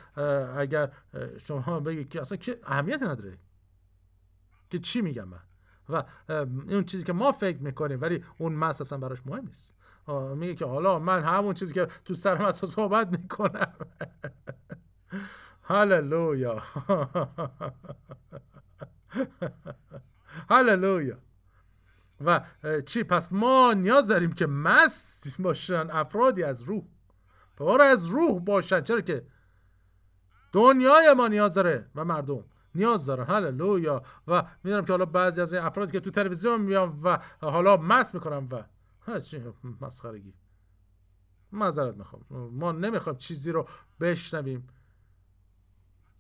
اگر شما بگید که اصلا که اهمیت نداره. که چی میگم من؟ و اون چیزی که ما فکر می‌کنیم ولی اون مس اصلا براش مهم نیست. میگه که حالا من همون چیزی که تو سرم از صحبت می‌کنم. هللویا. هللویا. و چی؟ پس ما نیاز داریم که مست باشن افرادی از روح. پر از روح باشن. چرا که دنیای ما نیاز داره و مردم نیاز دارن. هللویا. و می‌دونم که حالا بعضی از این افرادی که تو تلویزیون میان و حالا مست می‌کنن و چی؟ مسخرگی. معذرت می‌خوام. ما نمی‌خوایم چیزی رو بشنویم.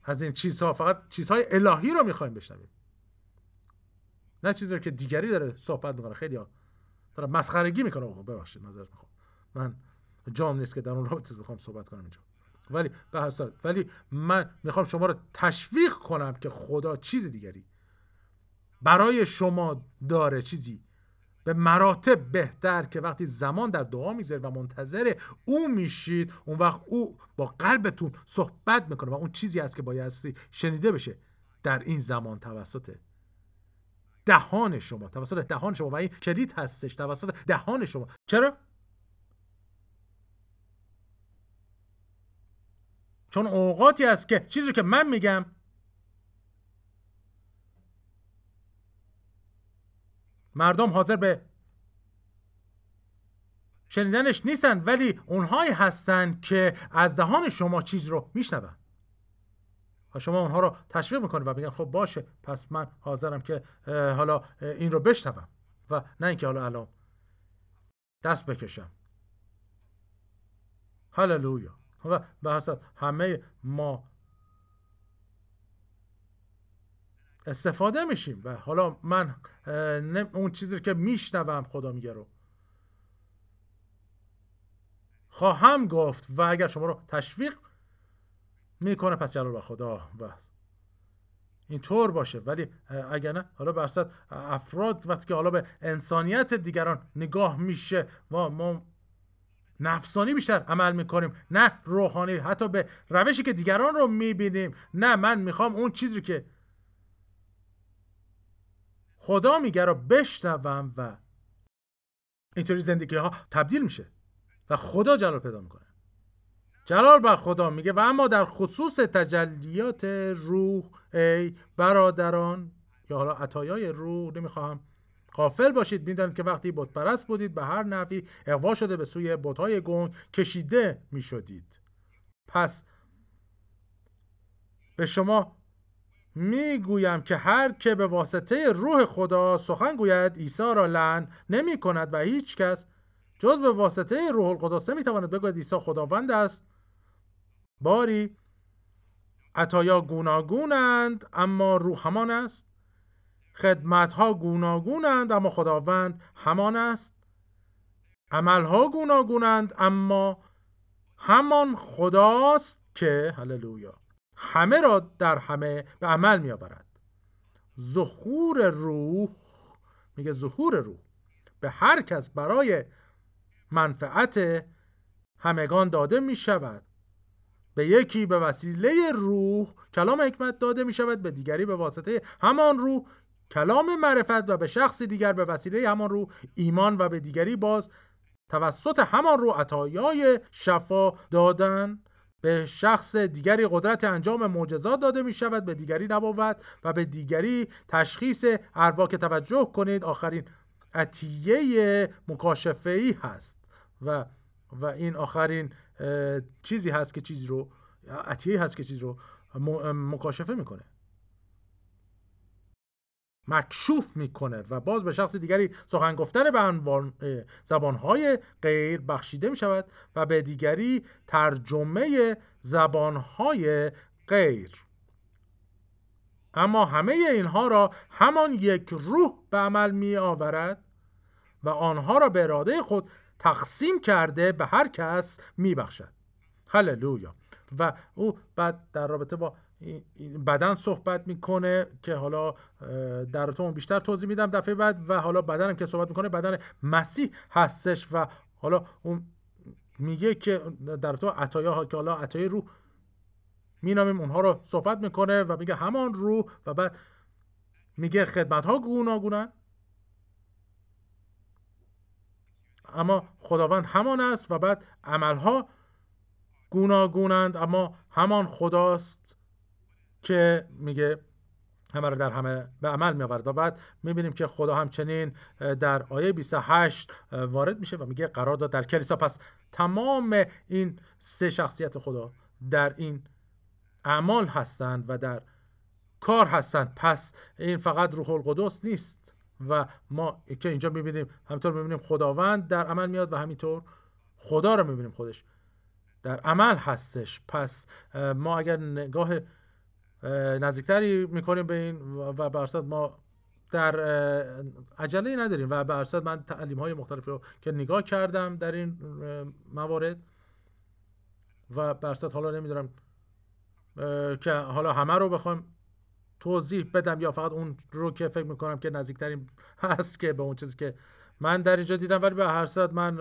از این چیزها فقط چیزهای الهی رو می‌خوایم بشنویم. نه چیزی که دیگری داره صحبت می‌کنه. خیلی داره مسخرگی می‌کنه. ببخشید معذرت می‌خوام. من جام نیست که در اون رابطه بخوام صحبت کنم اینجا. ولی به هر ولی من می‌خوام شما رو تشویق کنم که خدا چیز دیگری. برای شما داره چیزی. به مراتب بهتر که وقتی زمان در دعا می‌ذارید و منتظر او میشید اون وقت او با قلبتون صحبت می‌کنه و اون چیزی است که بایستی شنیده بشه. در این زمان توسط دهان شما توسط دهان شما و این کلید هستش توسط دهان شما. چرا؟ چون اوقاتی است که چیزی که من میگم مردم حاضر به شنیدنش نیستن ولی اونهایی هستن که از دهان شما چیز رو میشنون. و شما اونها رو تشویق می‌کنید و میگن خب باشه پس من حاضرم که حالا این رو بشنوم و نه اینکه حالا الان دست بکشم. هللویا. و به همه ما استفاده میشیم و حالا من اون چیزی که میشنوم خدا میگه رو خواهم گفت و اگر شما رو تشویق می‌کنه پس جلال بر خدا. و طور باشه. ولی اگر نه حالا برصد افراد وقتی که حالا به انسانیت دیگران نگاه میشه ما, ما نفسانی بیشتر عمل می‌کنیم نه روحانی. حتی به روشی که دیگران رو می‌بینیم نه من می‌خوام اون چیزی که خدا میگه رو بشنوم و اینطوری زندگی ها تبدیل میشه و خدا جلال پیدا می‌کنه. جلال بر خدا میگه و اما در خصوص تجلیات روح ای برادران یا حالا عطایای روح نمی‌خواهم قافل باشید. می‌دانید که وقتی بت پرست بودید به هر نحوی اقوا شده به سوی بتهای گنگ کشیده می‌شدید. پس به شما می‌گویم که هر که به واسطه روح خدا سخن گوید عیسی را لعن نمی کند و هیچ کس جز به واسطه روح القدس نمی‌تواند بگوید عیسی خداوند است. باری. عطایا گوناگونند اما روح همان است. خدمتها گوناگونند اما خداوند همان است. عملها گوناگونند اما همان خداست که هللویا همه را در همه به عمل می آورد ظهور روح میگه ظهور روح به هر کس برای منفعت همگان داده می شود به یکی به وسیله روح کلام حکمت داده می شود به دیگری به واسطه همان روح کلام معرفت و به شخص دیگر به وسیله همان روح ایمان و به دیگری باز توسط همان روح عطایای شفا دادن. به شخص دیگری قدرت انجام معجزات داده می شود به دیگری نبود و به دیگری تشخیص اروا که توجه کنید آخرین عطیه مکاشفه ای هست. و و این آخرین چیزی هست که چیزی رو عطیه هست که چیزی رو مکاشفه می‌کنه. مکشوف می‌کنه و باز به شخص دیگری سخن گفتن به زبانهای غیر بخشیده می شود و به دیگری ترجمه زبانهای غیر. اما همه اینها را همان یک روح به عمل می آورد و آنها را به اراده خود تقسیم کرده به هر کس می بخشد هللویا. و او بعد در رابطه با بدن صحبت می‌کنه که حالا در تو بیشتر توضیح میدم دفعه بعد و حالا بدنم که صحبت می‌کنه بدن مسیح هستش و حالا اون میگه که در تو عطایا که حالا عطای روح مینامیم اونها رو صحبت می‌کنه و میگه همان روح و بعد میگه خدمت ها گوناگونن. اما خداوند همان است و بعد عملها گوناگونند اما همان خداست که میگه همه رو در همه به عمل میآورد و بعد می‌بینیم که خدا همچنین در آیه 28 وارد میشه و میگه قرار داد در کلیسا. پس تمام این سه شخصیت خدا در این اعمال هستند و در کار هستند. پس این فقط روح القدس نیست. و ما که اینجا می‌بینیم همینطور می‌بینیم خداوند در عمل میاد و همینطور خدا رو می‌بینیم خودش. در عمل هستش. پس ما اگر نگاه نزدیکتری می‌کنیم به این و به ما در عجله نداریم و به من تعلیم های مختلفی رو که نگاه کردم در این موارد و به حالا نمی‌دونم که حالا همه رو بخوام توضیح بدم یا فقط اون رو که فکر می‌کنم که نزدیکترین هست که به اون چیزی که من در اینجا دیدم. ولی به هر صورت من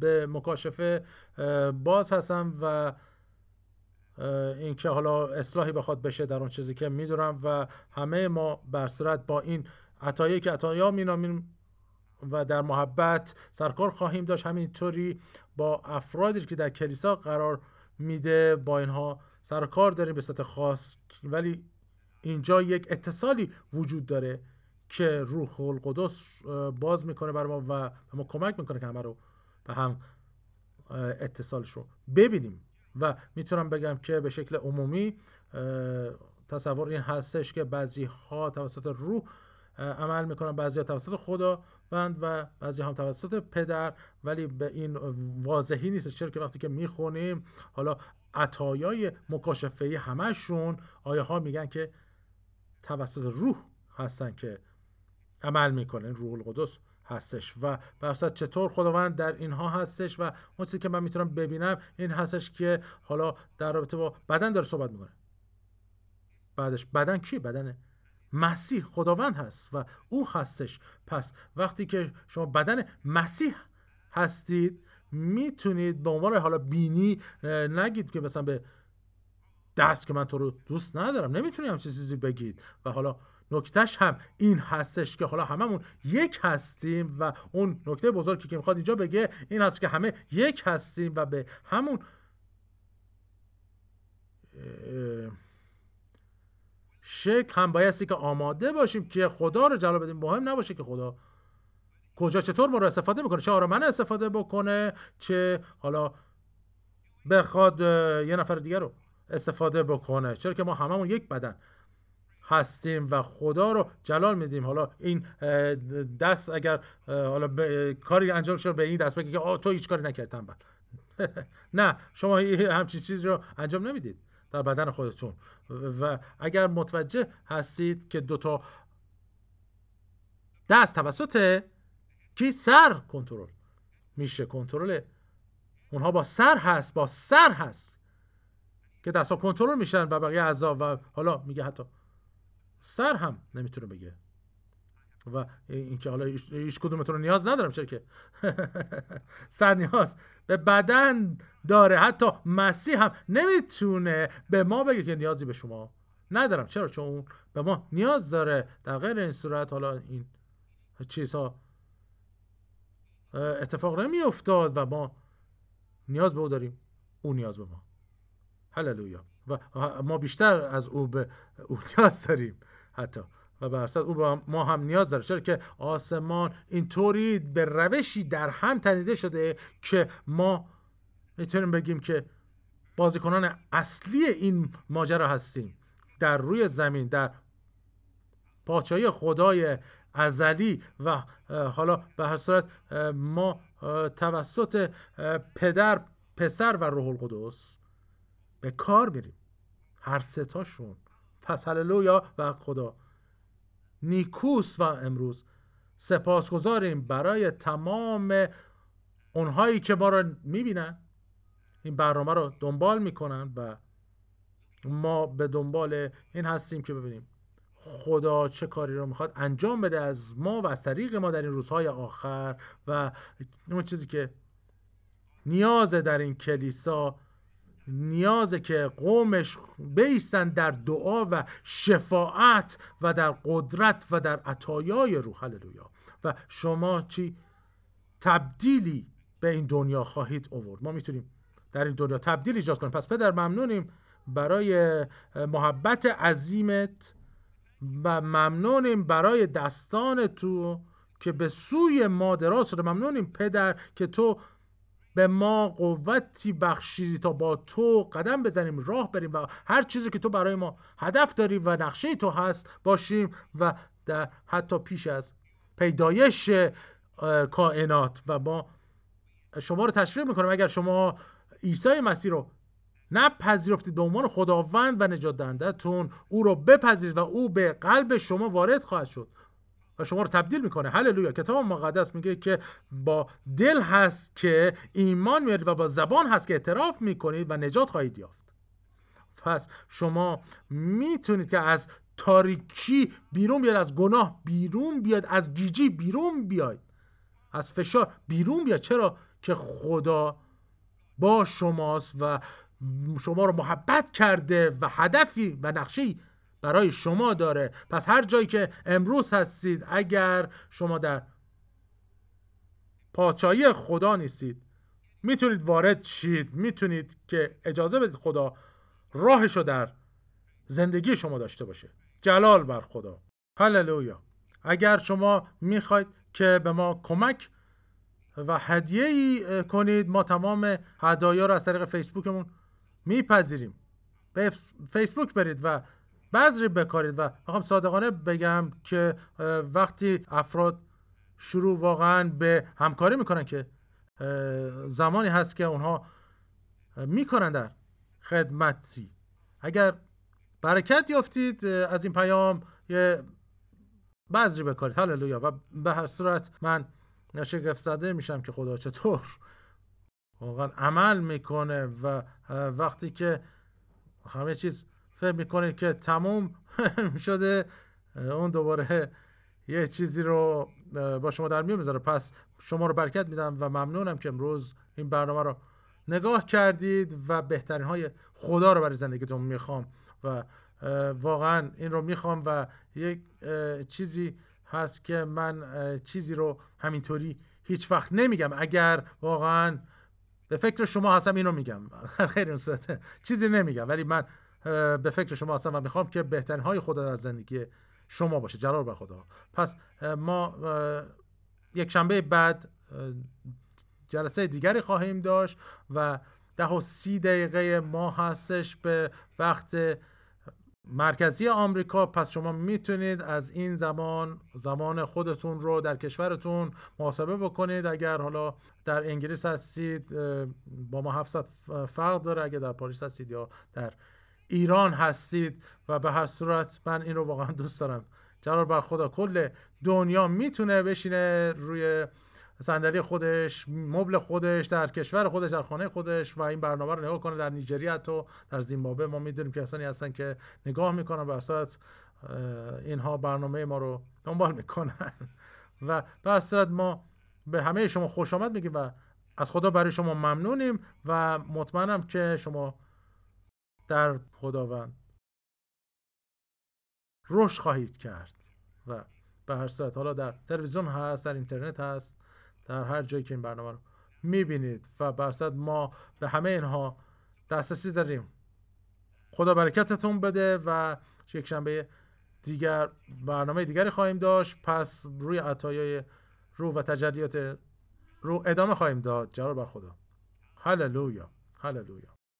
به مکاشفه باز هستم و اینکه حالا اصلاحی بخواد بشه در اون چیزی که می‌دونم و همه ما بر صورت با این عطایه که عطایا مینامیم و در محبت سرکار خواهیم داشت همینطوری با افرادی که در کلیسا قرار میده با اینها سرکار داریم به صورت خاص. ولی اینجا یک اتصالی وجود داره که روح القدس باز می‌کنه بر ما و ما کمک می‌کنه که همه رو به هم اتصالش رو ببینیم. و می‌تونم بگم که به شکل عمومی تصور این هستش که بعضی ها توسط روح عمل می‌کنن بعضی ها توسط خدا بند و بعضی هم توسط پدر ولی به این واضحی نیست چرا که وقتی که می‌خونیم حالا عطایای مکاشفه همشون آیه ها میگن که توسط روح هستن که عمل می‌کنن روح القدس هستش. و برصد چطور خداوند در اینها هستش و اون چیزی که من می‌تونم ببینم این هستش که حالا در رابطه با بدن داره صحبت می‌کنه. بعدش بدن کی؟ بدن مسیح خداوند هست و او هستش. پس وقتی که شما بدن مسیح هستید می‌تونید به عنوان حالا بینی نگید که مثلا به دست که من تو رو دوست ندارم. نمی‌تونی همچین چیزی بگید. و حالا نکتهش هم این هستش که حالا هممون یک هستیم و اون نکته بزرگی که می‌خواد اینجا بگه این هست که همه یک هستیم و به همون شکل هم بایستی که آماده باشیم که خدا رو جلال بدیم. مهم نباشه که خدا کجا چطور ما رو استفاده می‌کنه چه آره من استفاده بکنه چه حالا بخواد یه نفر دیگر رو استفاده بکنه. چرا که ما هممون یک بدن هستیم و خدا رو جلال میدیم. حالا این دست اگر حالا کاری انجام شد به این دست بگه که تو هیچ کاری نکردی تنبل. نه شما همچین چیز رو انجام نمی‌دید در بدن خودتون. و اگر متوجه هستید که دوتا دست توسط کی؟ سر کنترل میشه. کنترل اونها با سر هست با سر هست. که دستا کنترل میشن و بقیه اعضا و حالا میگه حتی سر هم نمی‌تونه بگه. و اینکه حالا هیچ کدومتون رو نیاز ندارم چرا که سر نیاز به بدن داره. حتی مسیح هم نمی‌تونه به ما بگه که نیازی به شما ندارم. چرا؟ چون به ما نیاز داره. در غیر این صورت حالا این چیزها اتفاق نمی افتاد و ما نیاز به او داریم. او نیاز به ما. هللویا. و ما بیشتر از او به او نیاز داریم حتی. و به او به ما هم نیاز داره. چرا که آسمان اینطوری به روشی در هم تنیده شده که ما می‌تونیم بگیم که بازیکنان اصلی این ماجرا هستیم. در روی زمین در پاچایی خدای ازلی و حالا به هر صورت ما توسط پدر پسر و روح القدس به کار میریم هر ستاشون پس هللویا و خدا. نیکوس و امروز سپاسگزاریم برای تمام اونهایی که ما رو می‌بینن. این برنامه رو دنبال می‌کنن و ما به دنبال این هستیم که ببینیم خدا چه کاری رو می‌خواد انجام بده از ما و از طریق ما در این روزهای آخر. و اون چیزی که نیازه در این کلیسا نیازه که قومش بیستن در دعا و شفاعت و در قدرت و در عطایای روح هللویا. و شما چی؟ تبدیلی به این دنیا خواهید آورد. ما می‌تونیم در این دنیا تبدیل ایجاد کنیم. پس پدر ممنونیم برای محبت عظیمت و ممنونیم برای دستان تو که به سوی ما دراز شده. ممنونیم پدر که تو به ما قوتی بخشیدی تا با تو قدم بزنیم راه بریم و هر چیزی که تو برای ما هدف داری و نقشه تو هست باشیم و در حتی پیش از پیدایش کائنات و ما شما رو تشویق می‌کنم اگر شما عیسی مسیح رو نپذیرفتید به عنوان خداوند و نجات دهندهتون او رو بپذیرید و او به قلب شما وارد خواهد شد. و شما رو تبدیل می‌کنه. هللویا. کتاب مقدس میگه که با دل هست که ایمان میارید و با زبان هست که اعتراف می‌کنید و نجات خواهید یافت. پس شما می‌تونید که از تاریکی بیرون بیاد از گناه بیرون بیاد از گیجی بیرون بیاید. از فشار بیرون بیاد چرا؟ که خدا با شماست و شما رو محبت کرده و هدفی و نقشه‌ای برای شما داره. پس هر جایی که امروز هستید اگر شما در پادشاهی خدا نیستید می‌تونید وارد شید. می‌تونید که اجازه بدید خدا راهشو در زندگی شما داشته باشه. جلال بر خدا. هللویا. اگر شما می‌خواید که به ما کمک و هدیه ای کنید ما تمام هدایا رو از طریق فیسبوکمون میپذیریم. به فیسبوک برید و بذری بکارید و می‌خوام صادقانه بگم که وقتی افراد شروع واقعا به همکاری می‌کنن که زمانی هست که اونها می‌کنن در خدمتی. اگر برکت یافتید از این پیام یه بذری بکارید. هللویا. و به هر صورت من شگفت زده میشم که خدا چطور واقعا عمل می‌کنه و وقتی که همه چیز فکر می‌کنه که تموم شده اون دوباره یه چیزی رو با شما در میون می‌ذاره. پس شما رو برکت میدم و ممنونم که امروز این برنامه رو نگاه کردید و بهترین های خدا رو برای زندگیتون می‌خوام و واقعا این رو می‌خوام و یک چیزی هست که من چیزی رو همینطوری هیچ وقت نمیگم. اگر واقعا به فکر شما هستم اینو میگم. خیلی این صورت. چیزی نمیگم. ولی من به فکر شما هستم و می‌خوام که بهترین های خدا در زندگی شما باشه. جلال بر خدا. پس ما یک شنبه بعد جلسه دیگری خواهیم داشت و ده و سی دقیقه ما هستش به وقت مرکزی آمریکا. پس شما می‌تونید از این زمان زمان خودتون رو در کشورتون محاسبه بکنید. اگر حالا در انگلیس هستید با ما 700 فرق داره. اگر در پاریس هستید یا در ایران هستید و به هر صورت من این رو واقعا دوست دارم. جلال بر خدا کل دنیا می‌تونه بشینه روی صندلی خودش مبل خودش در کشور خودش در خانه خودش و این برنامه رو نگاه کنه. در نیجریه تو در زیمبابوه ما می‌دونیم که کسانی هستن که نگاه می‌کنن. بر اساس اینها برنامه ما رو دنبال می‌کنن. و به صورت ما به همه شما خوش آمد میگیم و از خدا برای شما ممنونیم و مطمئنم که شما در خداوند. رشد خواهید کرد و به هر صورت. حالا در تلویزیون هست در اینترنت هست در هر جایی که این برنامه رو می‌بینید و برصد ما به همه اینها دسترسی داریم. خدا برکتتون بده و یک شنبه دیگر برنامه دیگری خواهیم داشت. پس روی عطایای روح و تجلیات رو ادامه خواهیم داد. جلال بر خدا. هللویا. هللویا.